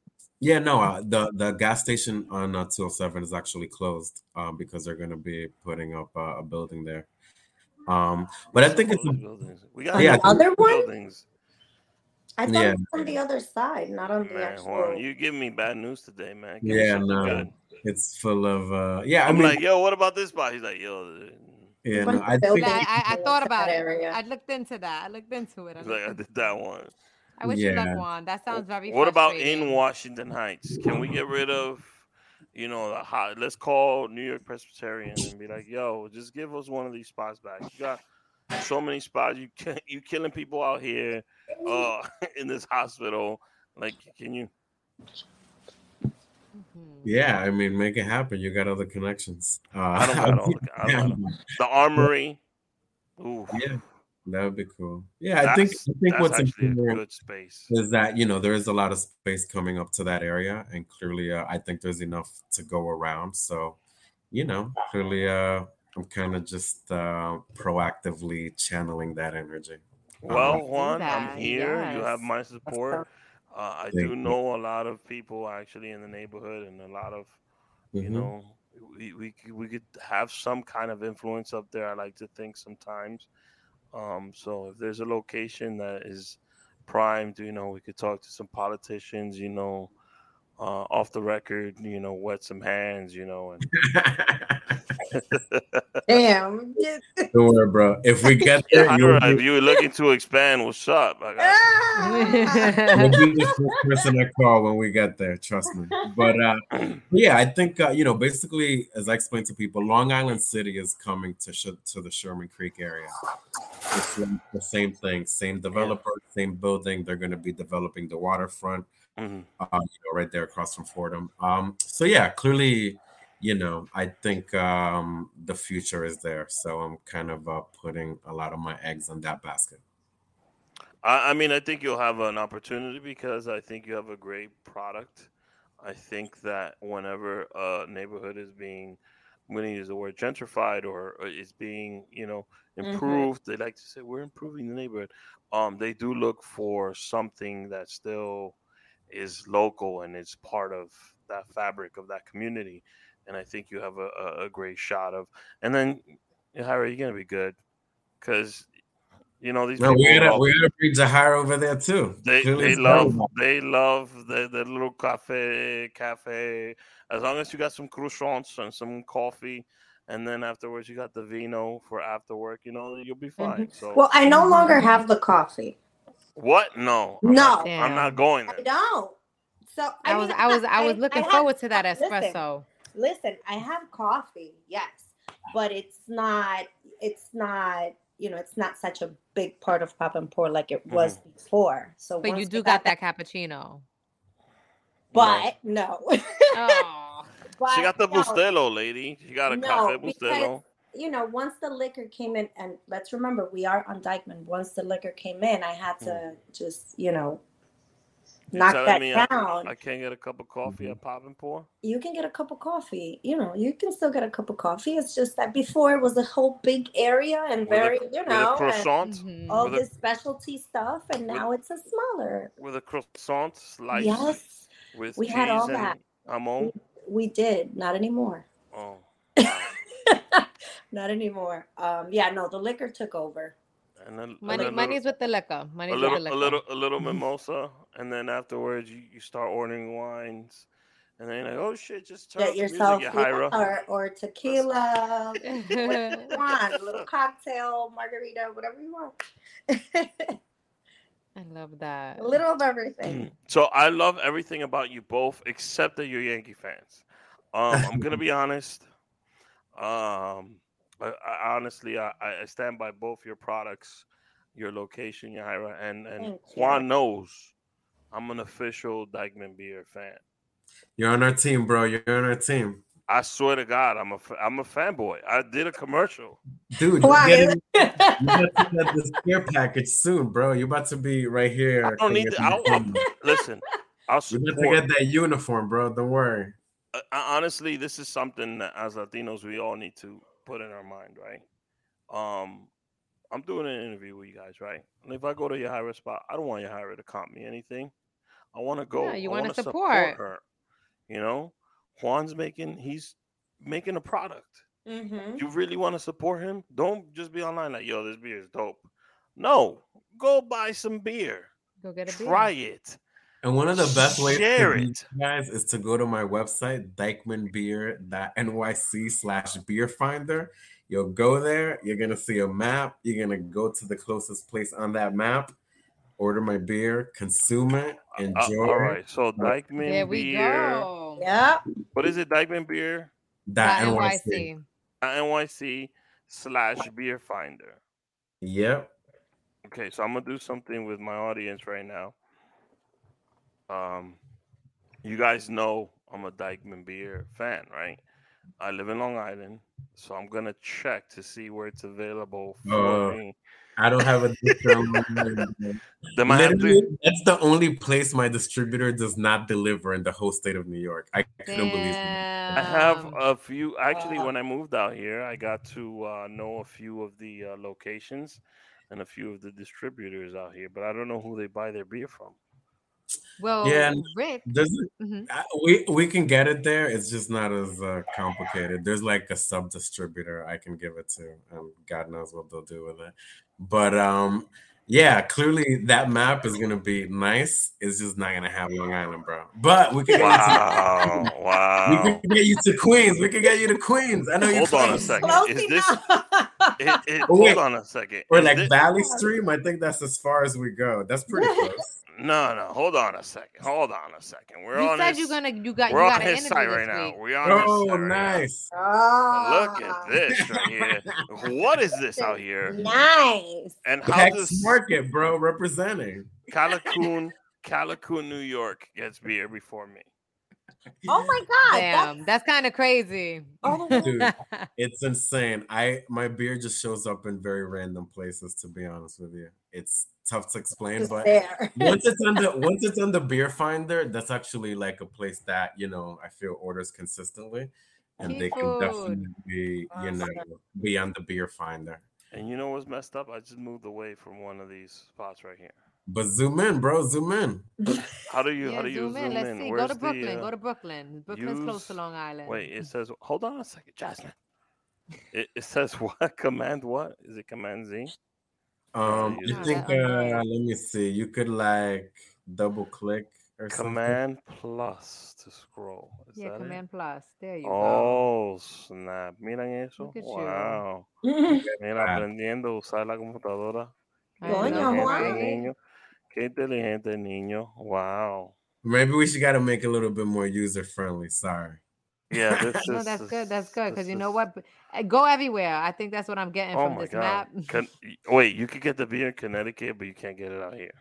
Yeah, no, uh, the the gas station on uh, 207 is actually closed um, because they're going to be putting up uh, a building there. Um, but I think it's
Those buildings. We got
Yeah, I
those
think- Other one?
buildings.
I thought
Yeah.
it was on the other side, not on the
Man,
actual.
Juan, you giving me bad news today, man. Give
Yeah, no.
good.
it's full of uh, yeah. I
I'm
mean,
like, yo, what about this spot? He's like, yo,
yeah, no, I think.
I, I, I thought about it.
area.
I looked into that. I looked into it. I,
he's like, I did that one.
I wish you
Yeah.
luck, Juan. That sounds very.
What about in. Washington Heights? Can we get rid of, you know, the hot? Let's call New York Presbyterian and be like, yo, just give us one of these spots back. You got so many spots. You can you killing people out here, uh, in this hospital. Like, can you?
Mhm.
yeah. I mean, make it happen. You got other connections. Uh,
I don't got all the- I don't got The Armory. Ooh,
Yeah, that would be cool. Yeah, I think I think what's
a
important
good space.
is that you know there is a lot of space coming up to that area, and clearly, uh, I think there's enough to go around. So, you know, clearly, uh, I'm kind of just uh, proactively channeling that energy.
Well,
Let's
Juan, I'm
that,
here. You have my support. Uh, I
Thank
do
you.
know a lot of people actually in the neighborhood, and a lot of you
Mhm.
know we, we we could have some kind of influence up there. I like to think sometimes. Um, so if there's a location that is primed, you know, we could talk to some politicians, you know, uh, off the record, you know, wet some hands, you know, and
Damn.
Don't worry, bro. If we get there,
yeah,
you'll
if
be,
you're looking to expand, what's up? I got
you'll be the first person I call when we get there. Trust me. But uh, yeah, I think uh, you know, basically, as I explained to people, Long Island City is coming to Sh- to the Sherman Creek area. It's the same thing, same developer, same building. They're going to be developing the waterfront,
Mhm.
um, you know, right there across from Fordham. Um, so yeah, clearly, you know, I think um, the future is there. So I'm kind of uh, putting a lot of my eggs in that basket.
I, I mean, I think you'll have an opportunity because I think you have a great product. I think that whenever a neighborhood is being, I'm going to use the word gentrified or, or is being, you know,
Mm-hmm.
improved, they like to say we're improving the neighborhood. Um, they do look for something that still is local and is part of that fabric of that community. And I think you have a, a, a great shot of. And then, Harry, you're gonna be good because you know these
No,
people.
we gotta
love-
we gotta bring Zahara over there too.
they they love
not-
they love the, the little cafe cafe. As long as you got some croissants and some coffee, and then afterwards you got the vino for after work, you know you'll be fine.
Mm-hmm. Well, I no longer have the coffee.
What? No, I'm
No.
not, I'm not
Damn.
going
I don't. So
I, was
mean,
I was I was looking
I have-
forward to that espresso.
listen, I have coffee, yes, but it's not. It's not. You know, it's not such a big part of pop and pour like it was mm-hmm. before. So,
But you do
I
got that cappuccino.
But no,
Oh,
but
She got the
no,
Bustelo, lady. She got a
No,
cafe
because-
Bustelo.
You know, once the liquor came in, and let's remember we are on Dyckman. Once the liquor came in, I had to just, you know,
You
knock that
me I-
down.
I, can't get a cup of coffee
Mm-hmm.
at Pop and Pour.
you can get a cup of coffee. You know, you can still get a cup of coffee. It's just that before it was a whole big area and
With a-
very, you
With a
know, and
croissant,
mhm.
all
with a-
this specialty stuff, and
with-
now it's a smaller.
with a croissant slice
Yes,
with
we had all
and
that.
amon.
we did. Not anymore.
Oh,
Not anymore. Um, yeah, no, the liquor took over.
and then
money
and a
money's with the liquor. Money's
a
with
little,
the liquor.
a little, a little mimosa, and then afterwards you, you start ordering wines, and then you're like, oh shit, just turn
Get yourself
music,
yeah,
Yajaira.
or, or tequila, whatever you want, a little cocktail, margarita, whatever you want.
I love that.
a little of everything.
So I love everything about you both, except that you're Yankee fans. Um, I'm gonna be honest. Um, I, I honestly, I, I stand by both your products, your location, Yajaira, and and
Thank
Juan
you.
knows I'm an official Dyckman beer fan.
You're on our team, bro. You're on our team,
I swear to God, I'm a fa- I'm a fanboy. I did a commercial.
dude. You're
Why?
getting, you're about to get the spear package soon, bro. You're about to be right here.
I don't need
for
to.
your
I'll,
team.
listen, I'll
You're about to get that uniform, bro. Don't worry.
uh, honestly, this is something that as Latinos we all need to put in our mind, right? Um, I'm doing an interview with you guys, right? And if I go to your Yajaira spot, I don't want Yajaira to comp me anything. I want to go.
Yeah, you wanna
wanna
support.
her. You know, Juan's making he's making a product.
hmm
You really want to support him? Don't just be online like, yo, this beer is dope. No, go buy some beer.
Go get a beer.
Try it.
And one of the best ways
Share
to do
it.
it, guys, is to go to my website, dyckmanbeer.nyc slash beer finder. You'll go there, you're gonna see a map, you're gonna go to the closest place on that map, order my beer, consume it,
Uh,
enjoy
all
it.
right. So Dyckman
There we
beer.
go.
Yeah.
What is it? Dyckman beer.
That
Dot
NYC.
NYC.
NYC slash beer finder.
Yep.
Okay, so I'm gonna do something with my audience right now. Um, you guys know I'm a Dyckman beer fan, right? I live in Long Island, so I'm gonna check to see where it's available for
Uh,
me.
I don't have a discount.
They might have to,
that's the only place my distributor does not deliver in the whole state of New York. I couldn't believe it.
I have a few. Actually,
Wow.
when I moved out here, I got to uh, know a few of the uh, locations and a few of the distributors out here, but I don't know who they buy their beer from.
Well,
Yeah,
Rick.
There's
mhm.
Uh, we we can get it there. It's just not as uh, complicated. There's like a sub distributor I can give it to, and God knows what they'll do with it. But um, yeah, clearly that map is gonna be nice. It's just not gonna have Long Island, bro. But we can get
Wow!
you to, we can get you to Queens. We can get you to Queens. I know you.
Hold on a second. Is this
enough.
it, it,
wait.
hold on a second.
Or
Is
like
thi-
Valley Stream. I think that's as far as we go. That's pretty close.
no, no. Hold on a second. Hold on a second. We're
You
on
said
his,
you're gonna you got
we're
you
on
got an
his
interview
side
this
right now. We're on his
Oh,
side right now.
nice.
Oh,
Look at this right here. What is this out here?
Nice.
And how
Hex
does
Market, bro, representing.
Callicoon, Callicoon, New York gets beer before me?
Oh my god.
Damn, that's kind of crazy.
Oh
Dude, it's insane. I my beer just shows up in very random places. To be honest with you, it's tough to explain,
Just
but
there.
once it's on the once it's on the beer finder, that's actually like a place that you know I feel orders consistently, and they can definitely be you know be on the beer finder.
And you know what's messed up? I just moved away from one of these spots right here.
But zoom in, bro. Zoom in.
How do you
yeah,
how do you
zoom
zoom
in. Let's
in?
see. Go to Brooklyn.
the, uh,
Go to Brooklyn. Brooklyn's close to Long Island.
Wait, it says hold on a second, Jasmine. It, it says what? Command what? Is it command Z?
Um, I
it.
think.
Yeah,
Uh, let me see. You could like double click or something.
Command plus to scroll. Is
yeah,
that it?
Command Plus. There you go.
Oh, snap. Miran eso.
Look at you.
Wow.
God.
Mira, aprendiendo a usar la computadora. Qué
Coño, Juan.
El
right?
niño. Qué inteligente niño. Wow.
Maybe we should got to make it a little bit more user friendly. Sorry.
Yeah, this
No,
is.
that's good. That's good because you know what? Uh, Go everywhere. I think that's what I'm getting
Oh
from this
god.
map.
Con- wait, you could get the beer in Connecticut, but you can't get it out here.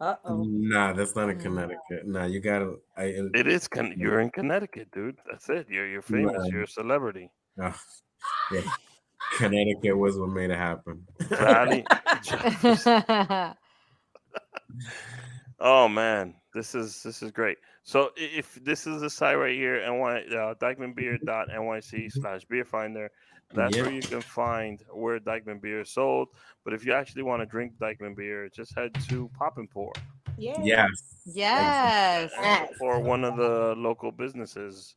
Uh oh.
Nah, that's not in
Mm.
Connecticut. Nah, you gotta. I,
It is. Con- you're in Connecticut, dude. That's it. You're you're famous.
Man.
You're a celebrity.
Ugh, yeah. Connecticut was what made it happen.
Valley. oh man, this is this is great. So if this is the site right here, and ny uh, dyckmanbeer.nyc slash beer finder, that's where you can find where Dyckman beer is sold. But if you actually want to drink Dyckman beer, just head to Pop and Pour
Yeah.
Yes.
yes.
Yes.
or one of the local businesses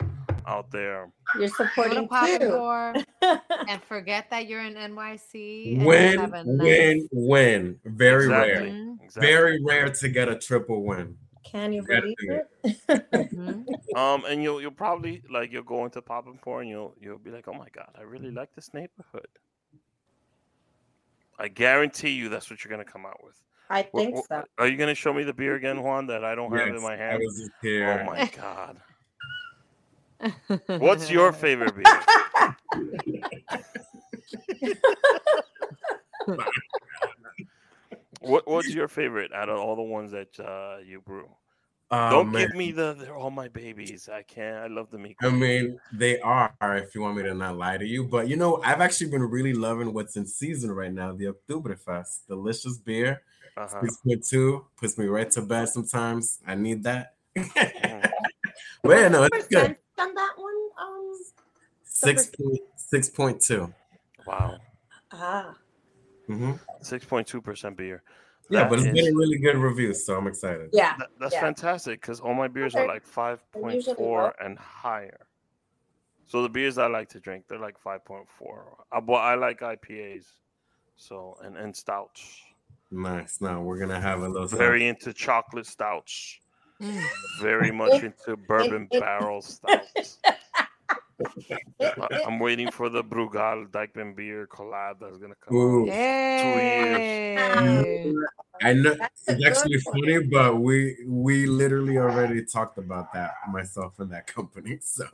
out there.
You're supporting
Pop and
too.
Pour and forget that you're in NYC. and just
Win,
have a
win,
nice-
win. Very
Exactly.
rare.
Exactly.
Very rare to get a triple win.
Can you
Gotta
believe
do
it?
mhm.
Um, and you'll you'll probably like you'll go into Pop and Pour and you'll you'll be like, oh my god, I really like this neighborhood. I guarantee you that's what you're gonna come out with.
I
Wha-
think
wha-
so.
Are you gonna show me the beer again, Juan, that I don't have in
Yes,
my
I
hand?
was here.
Oh my god. What's your favorite beer? what What's your favorite out of all the ones that uh, you brew?
Oh,
Don't
man.
give me the they're all my babies. I can't. I love the meat.
I mean, they are, if you want me to not lie to you. But you know, I've actually been really loving what's in season right now, the Oktoberfest. Delicious beer.
Uh-huh.
6.2 puts me right to bed sometimes. I need that.
Mm.
but no, it's good.
Percent on that one. Um.
Six point six point two.
Wow,
Ah.
Mm-hmm.
six point two percent beer.
Yeah,
That
but it's
is-
getting really good reviews, so I'm excited.
Yeah.
That, that's
Yeah.
fantastic because all my beers are like five point
usually
four
low.
and higher. So the beers I like to drink, they're like five point four. Uh, but I like IPAs, so and and stouts.
Nice. Now we're gonna have a little
Very into chocolate stouts.
Mm.
Very much into bourbon barrel stouts. I- I'm waiting for the Brugal Dyckman beer collab that's gonna come
Ooh.
out.
Hey.
I know it's actually
good one.
funny, but we we literally already talked about that myself and that company. So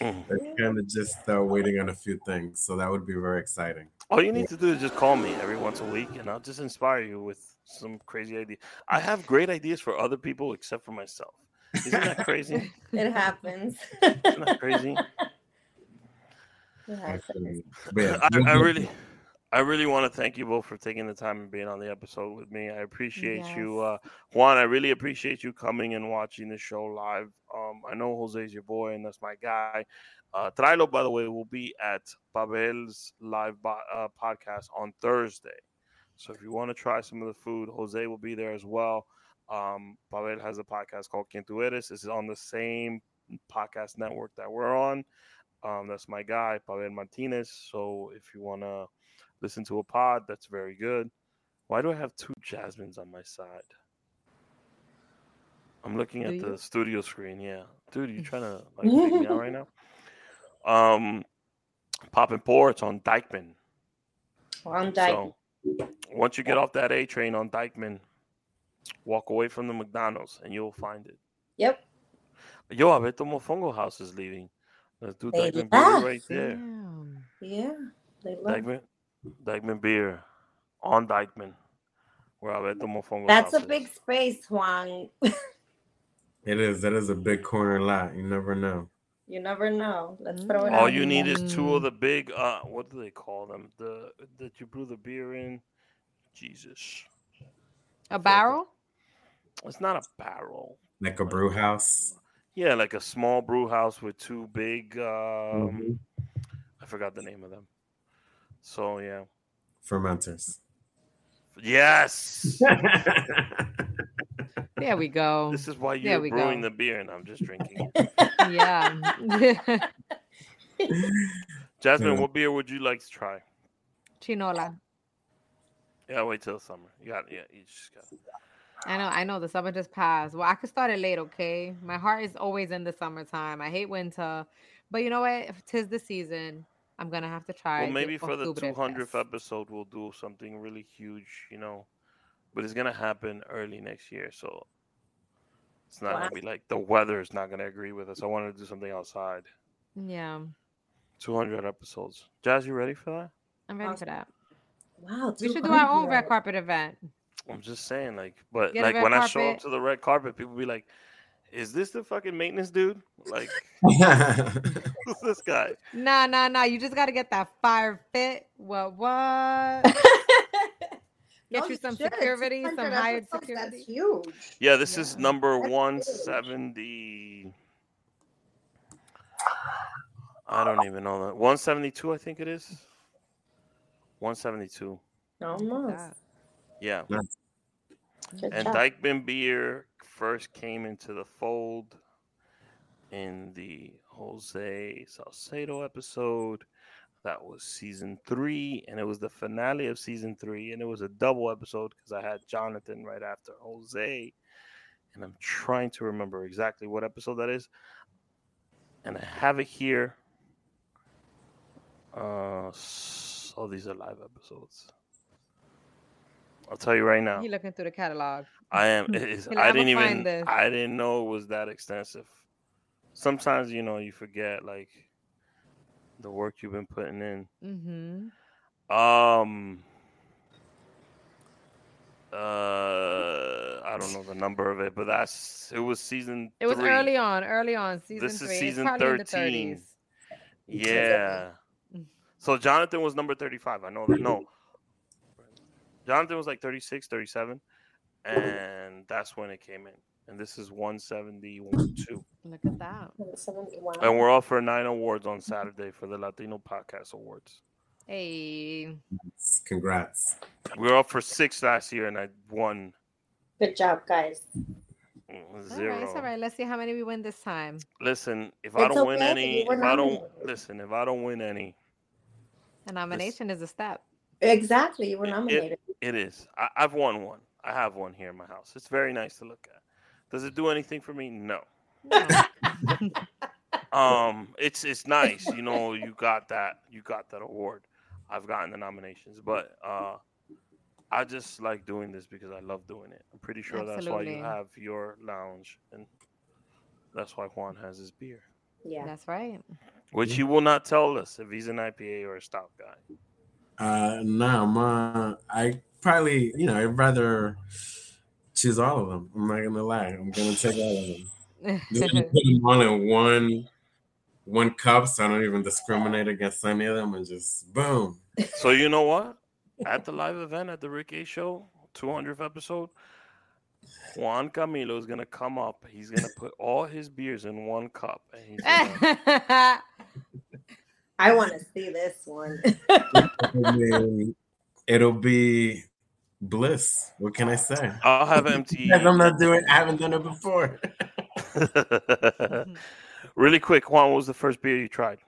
Mm.
we're kind of just uh, waiting on a few things. So that would be very exciting.
All you need to do is just call me every once a week, and I'll just inspire you with some crazy idea. I have great ideas for other people except for myself. Isn't that crazy?
It happens.
Isn't that crazy?
It happens.
But yeah,
I, I really, I really want to thank you both for taking the time and being on the episode with me. I appreciate you, uh, Juan. I really appreciate you coming and watching the show live. Um, I know Jose's your boy, and that's my guy. Uh, Trilo, by the way, will be at Pavel's live bo- uh, podcast on Thursday. So if you want to try some of the food, Jose will be there as well. Um, Pavel has a podcast called Quien Tu Eres. This is on the same podcast network that we're on. Um, that's my guy, Pavel Martinez. So if you want to listen to a pod, that's very good. Why do I have two Jasmines on my side? I'm looking at the studio screen. Yeah, dude, you trying to like fake me out right now? Um, Pop and Pour. It's on Dyckman.
On Dyke.
So once you get off that A train on Dyckman, walk away from the McDonald's and you'll find it.
Yep.
Yo, Abeto Mofongo House is leaving. Let's do
They
Dyckman beer right there.
Damn.
Yeah. They love.
Dyckman, Dyckman beer on Dyckman, where Abeto Mofongo
That's
House
a big
is.
space, Juan.
It is. That is a big corner lot. You never know.
You never know. Let's throw it
All
out
you
there.
need is two
Mm.
of the big uh what do they call them? The that you brew the beer in. Jesus.
A barrel?
It's not a barrel.
Like a brew house.
Yeah, like a small brew house with two big um
Mhm.
I forgot the name of them. So yeah.
Fermenters.
Yes.
There we go.
this is why you're
we
brewing
go.
the beer and I'm just drinking.
yeah.
Jasmine,
Yeah.
what beer would you like to try?
Chinola.
Yeah, wait till summer. You got yeah, you just got
I know, I know the summer just passed. Well, I could start it late, okay? My heart is always in the summertime. I hate winter. But you know what? If tis the season, I'm gonna have to try.
Well, maybe for the 200th episode, we'll do something really huge, you know. But it's gonna happen early next year, so it's not
Wow.
gonna be like the weather is not gonna agree with us. I wanted to do something outside.
Yeah,
200 episodes. Jazz, you ready for that?
I'm ready for that.
Wow.
We should do our own red carpet event.
I'm just saying, like, but
Get
like
red
when I show up to the red carpet, people be like, "Is this the fucking maintenance dude? Like, who's this guy?"
Nah, nah, nah. You just gotta get that fire fit. What what? Get
No,
you some
should.
security, some
200
hired security.
That's huge.
Yeah, this is number
That's huge.
170. I don't even know that. 172, I think it is. 172.
Almost.
that.
Yeah.
Good
And
job.
Dyckman Beer first came into the fold in the Jose Salcedo episode. That was season three, and it was the finale of season three, and it was a double episode because I had Jonathan right after Jose, and I'm trying to remember exactly what episode that is, and I have it here. Uh, so these are live episodes. I'll tell you right now.
He looking through the catalog.
I am. It is, I didn't even.
this.
I didn't know it was that extensive. Sometimes you know you forget like the work you've been putting in.
Mm-hmm.
Um. Uh, I don't know the number of it, but that's it was season.
It was
three.
early on, early on, season
This is season 13.
in the 30s.
Yeah. So Jonathan was number 35. I know that. No. Jonathan was like 36, 37. And that's when it came in. And this is 171 2.
Look at that.
And we're up for nine awards on Saturday for the Latino Podcast Awards.
Hey,
Congrats.
We were up for six last year, and I won
Good job, guys.
mm, zero.
right, it's all right. Let's see how many we win this time.
Listen, if I don't win any, if I don't listen, if I don't win any,
A nomination is a step.
Exactly. You were
It- it-
nominated.
it is. I, I've won one. I have one here in my house. It's very nice to look at. Does it do anything for me? No.
No.
Um, it's it's nice. You know, you got that. You got that award. I've gotten the nominations, but uh, I just like doing this because I love doing it. I'm pretty sure that's why you have your lounge, and that's why Juan has his beer,
Yeah.
That's right.
which he will not tell us if he's an IPA or a stout guy.
Uh, no, ma, I probably, you know, I'd rather choose all of them. I'm not gonna lie. I'm gonna take all of them. Just gonna put them all in one, one cup, so I don't even discriminate against any of them, and just boom.
So you know what? At the live event at the Rick H Show, 200th episode, Juan Camilo is gonna come up. He's gonna put all his beers in one cup, and he's gonna
I want to see this one.
It'll be bliss. What can I say?
I'll have empty.
I'm not doing. I haven't done it before.
really quick, Juan, what was the first beer you tried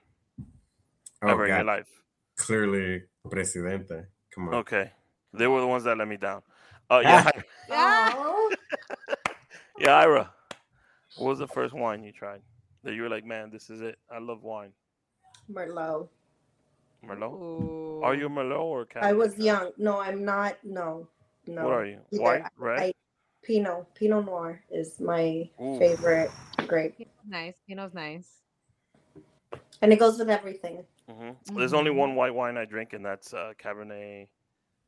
Oh,
ever in your life?
Clearly, Presidente. Come on.
Okay, they were the ones that let me down. Uh, oh yeah,
Oh,
yeah, Ira. What was the first wine you tried that you were like, man, this is it? I love wine.
Merlot.
Merlot. Are you Merlot or
i was young. No, I'm not. No, no.
What are you?
Either.
White, red?
I- Pinot. Pinot Noir is my
Ooh.
favorite grape,
nice. Pinot's nice.
and it goes with everything.
hmm There's only
Mhm.
one white wine I drink, and that's uh, Cabernet.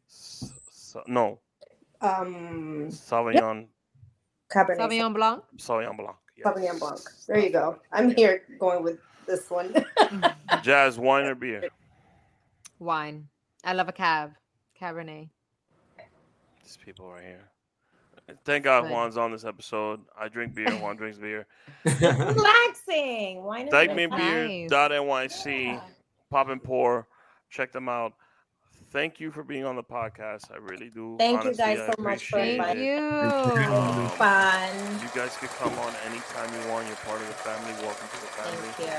S- S- no,
Um,
Sauvignon
Cabernet
Sauvignon Blanc.
Sauvignon Blanc. yes.
Sauvignon Blanc. There you go. I'm here going with this one.
Jazz, wine or beer?
Wine. I love a cab. Cabernet.
These people right here. Thank God
Good.
Juan's on this episode. I drink beer. Juan drinks beer.
Relaxing. Why not?
Dyckmanbeer.nyc. Pop and pour. Check them out. Thank you for being on the podcast. I really do.
Thank you guys
I
so much for
appreciate
Thank
it.
you.
Um,
Fun.
You guys could come on anytime you want. You're part of the family. Welcome to the family.
Thank you.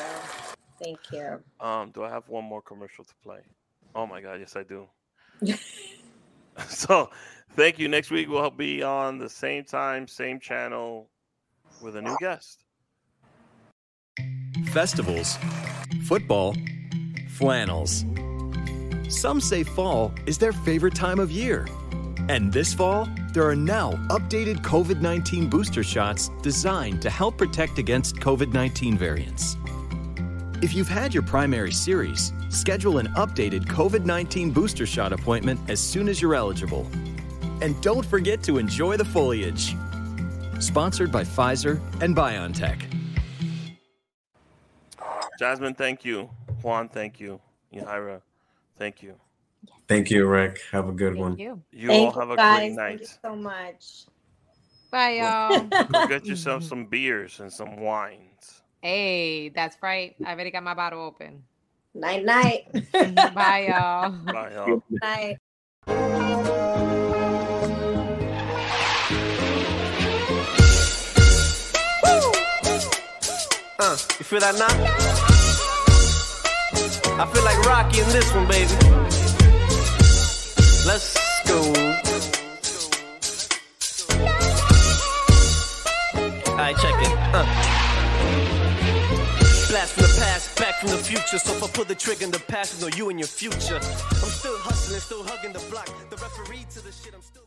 Thank you.
Um, do I have one more commercial to play? Oh my god, yes I do. so, thank you. Next week we'll be on the same time, same channel, with a new guest.
festivals, football, flannels. Some say fall is their favorite time of year. And this fall, there are now updated COVID 19 booster shots designed to help protect against COVID 19 variants. If you've had your primary series, schedule an updated COVID 19 booster shot appointment as soon as you're eligible. And don't forget to enjoy the foliage. Sponsored by Pfizer and BioNTech.
Jasmine, thank you. Juan, thank you. Yajaira, thank you.
Thank you, Rick. Have a good one.
Thank you.
You
Thank
all
you
have a
guys.
great
Thank you so much.
Bye, y'all.
Go get yourself some beers and some wines.
hey, that's right. I already got my bottle open.
night night.
Bye, y'all.
Bye, y'all.
Bye.
Uh, you feel that knock? I feel like Rocky in this one, baby. Let's go. Alright, check it. Uh. Blast from the past, back from the future. So if I pull the trigger in the past, know you and your future. I'm still hustling, still hugging the block. The referee to the shit, I'm still.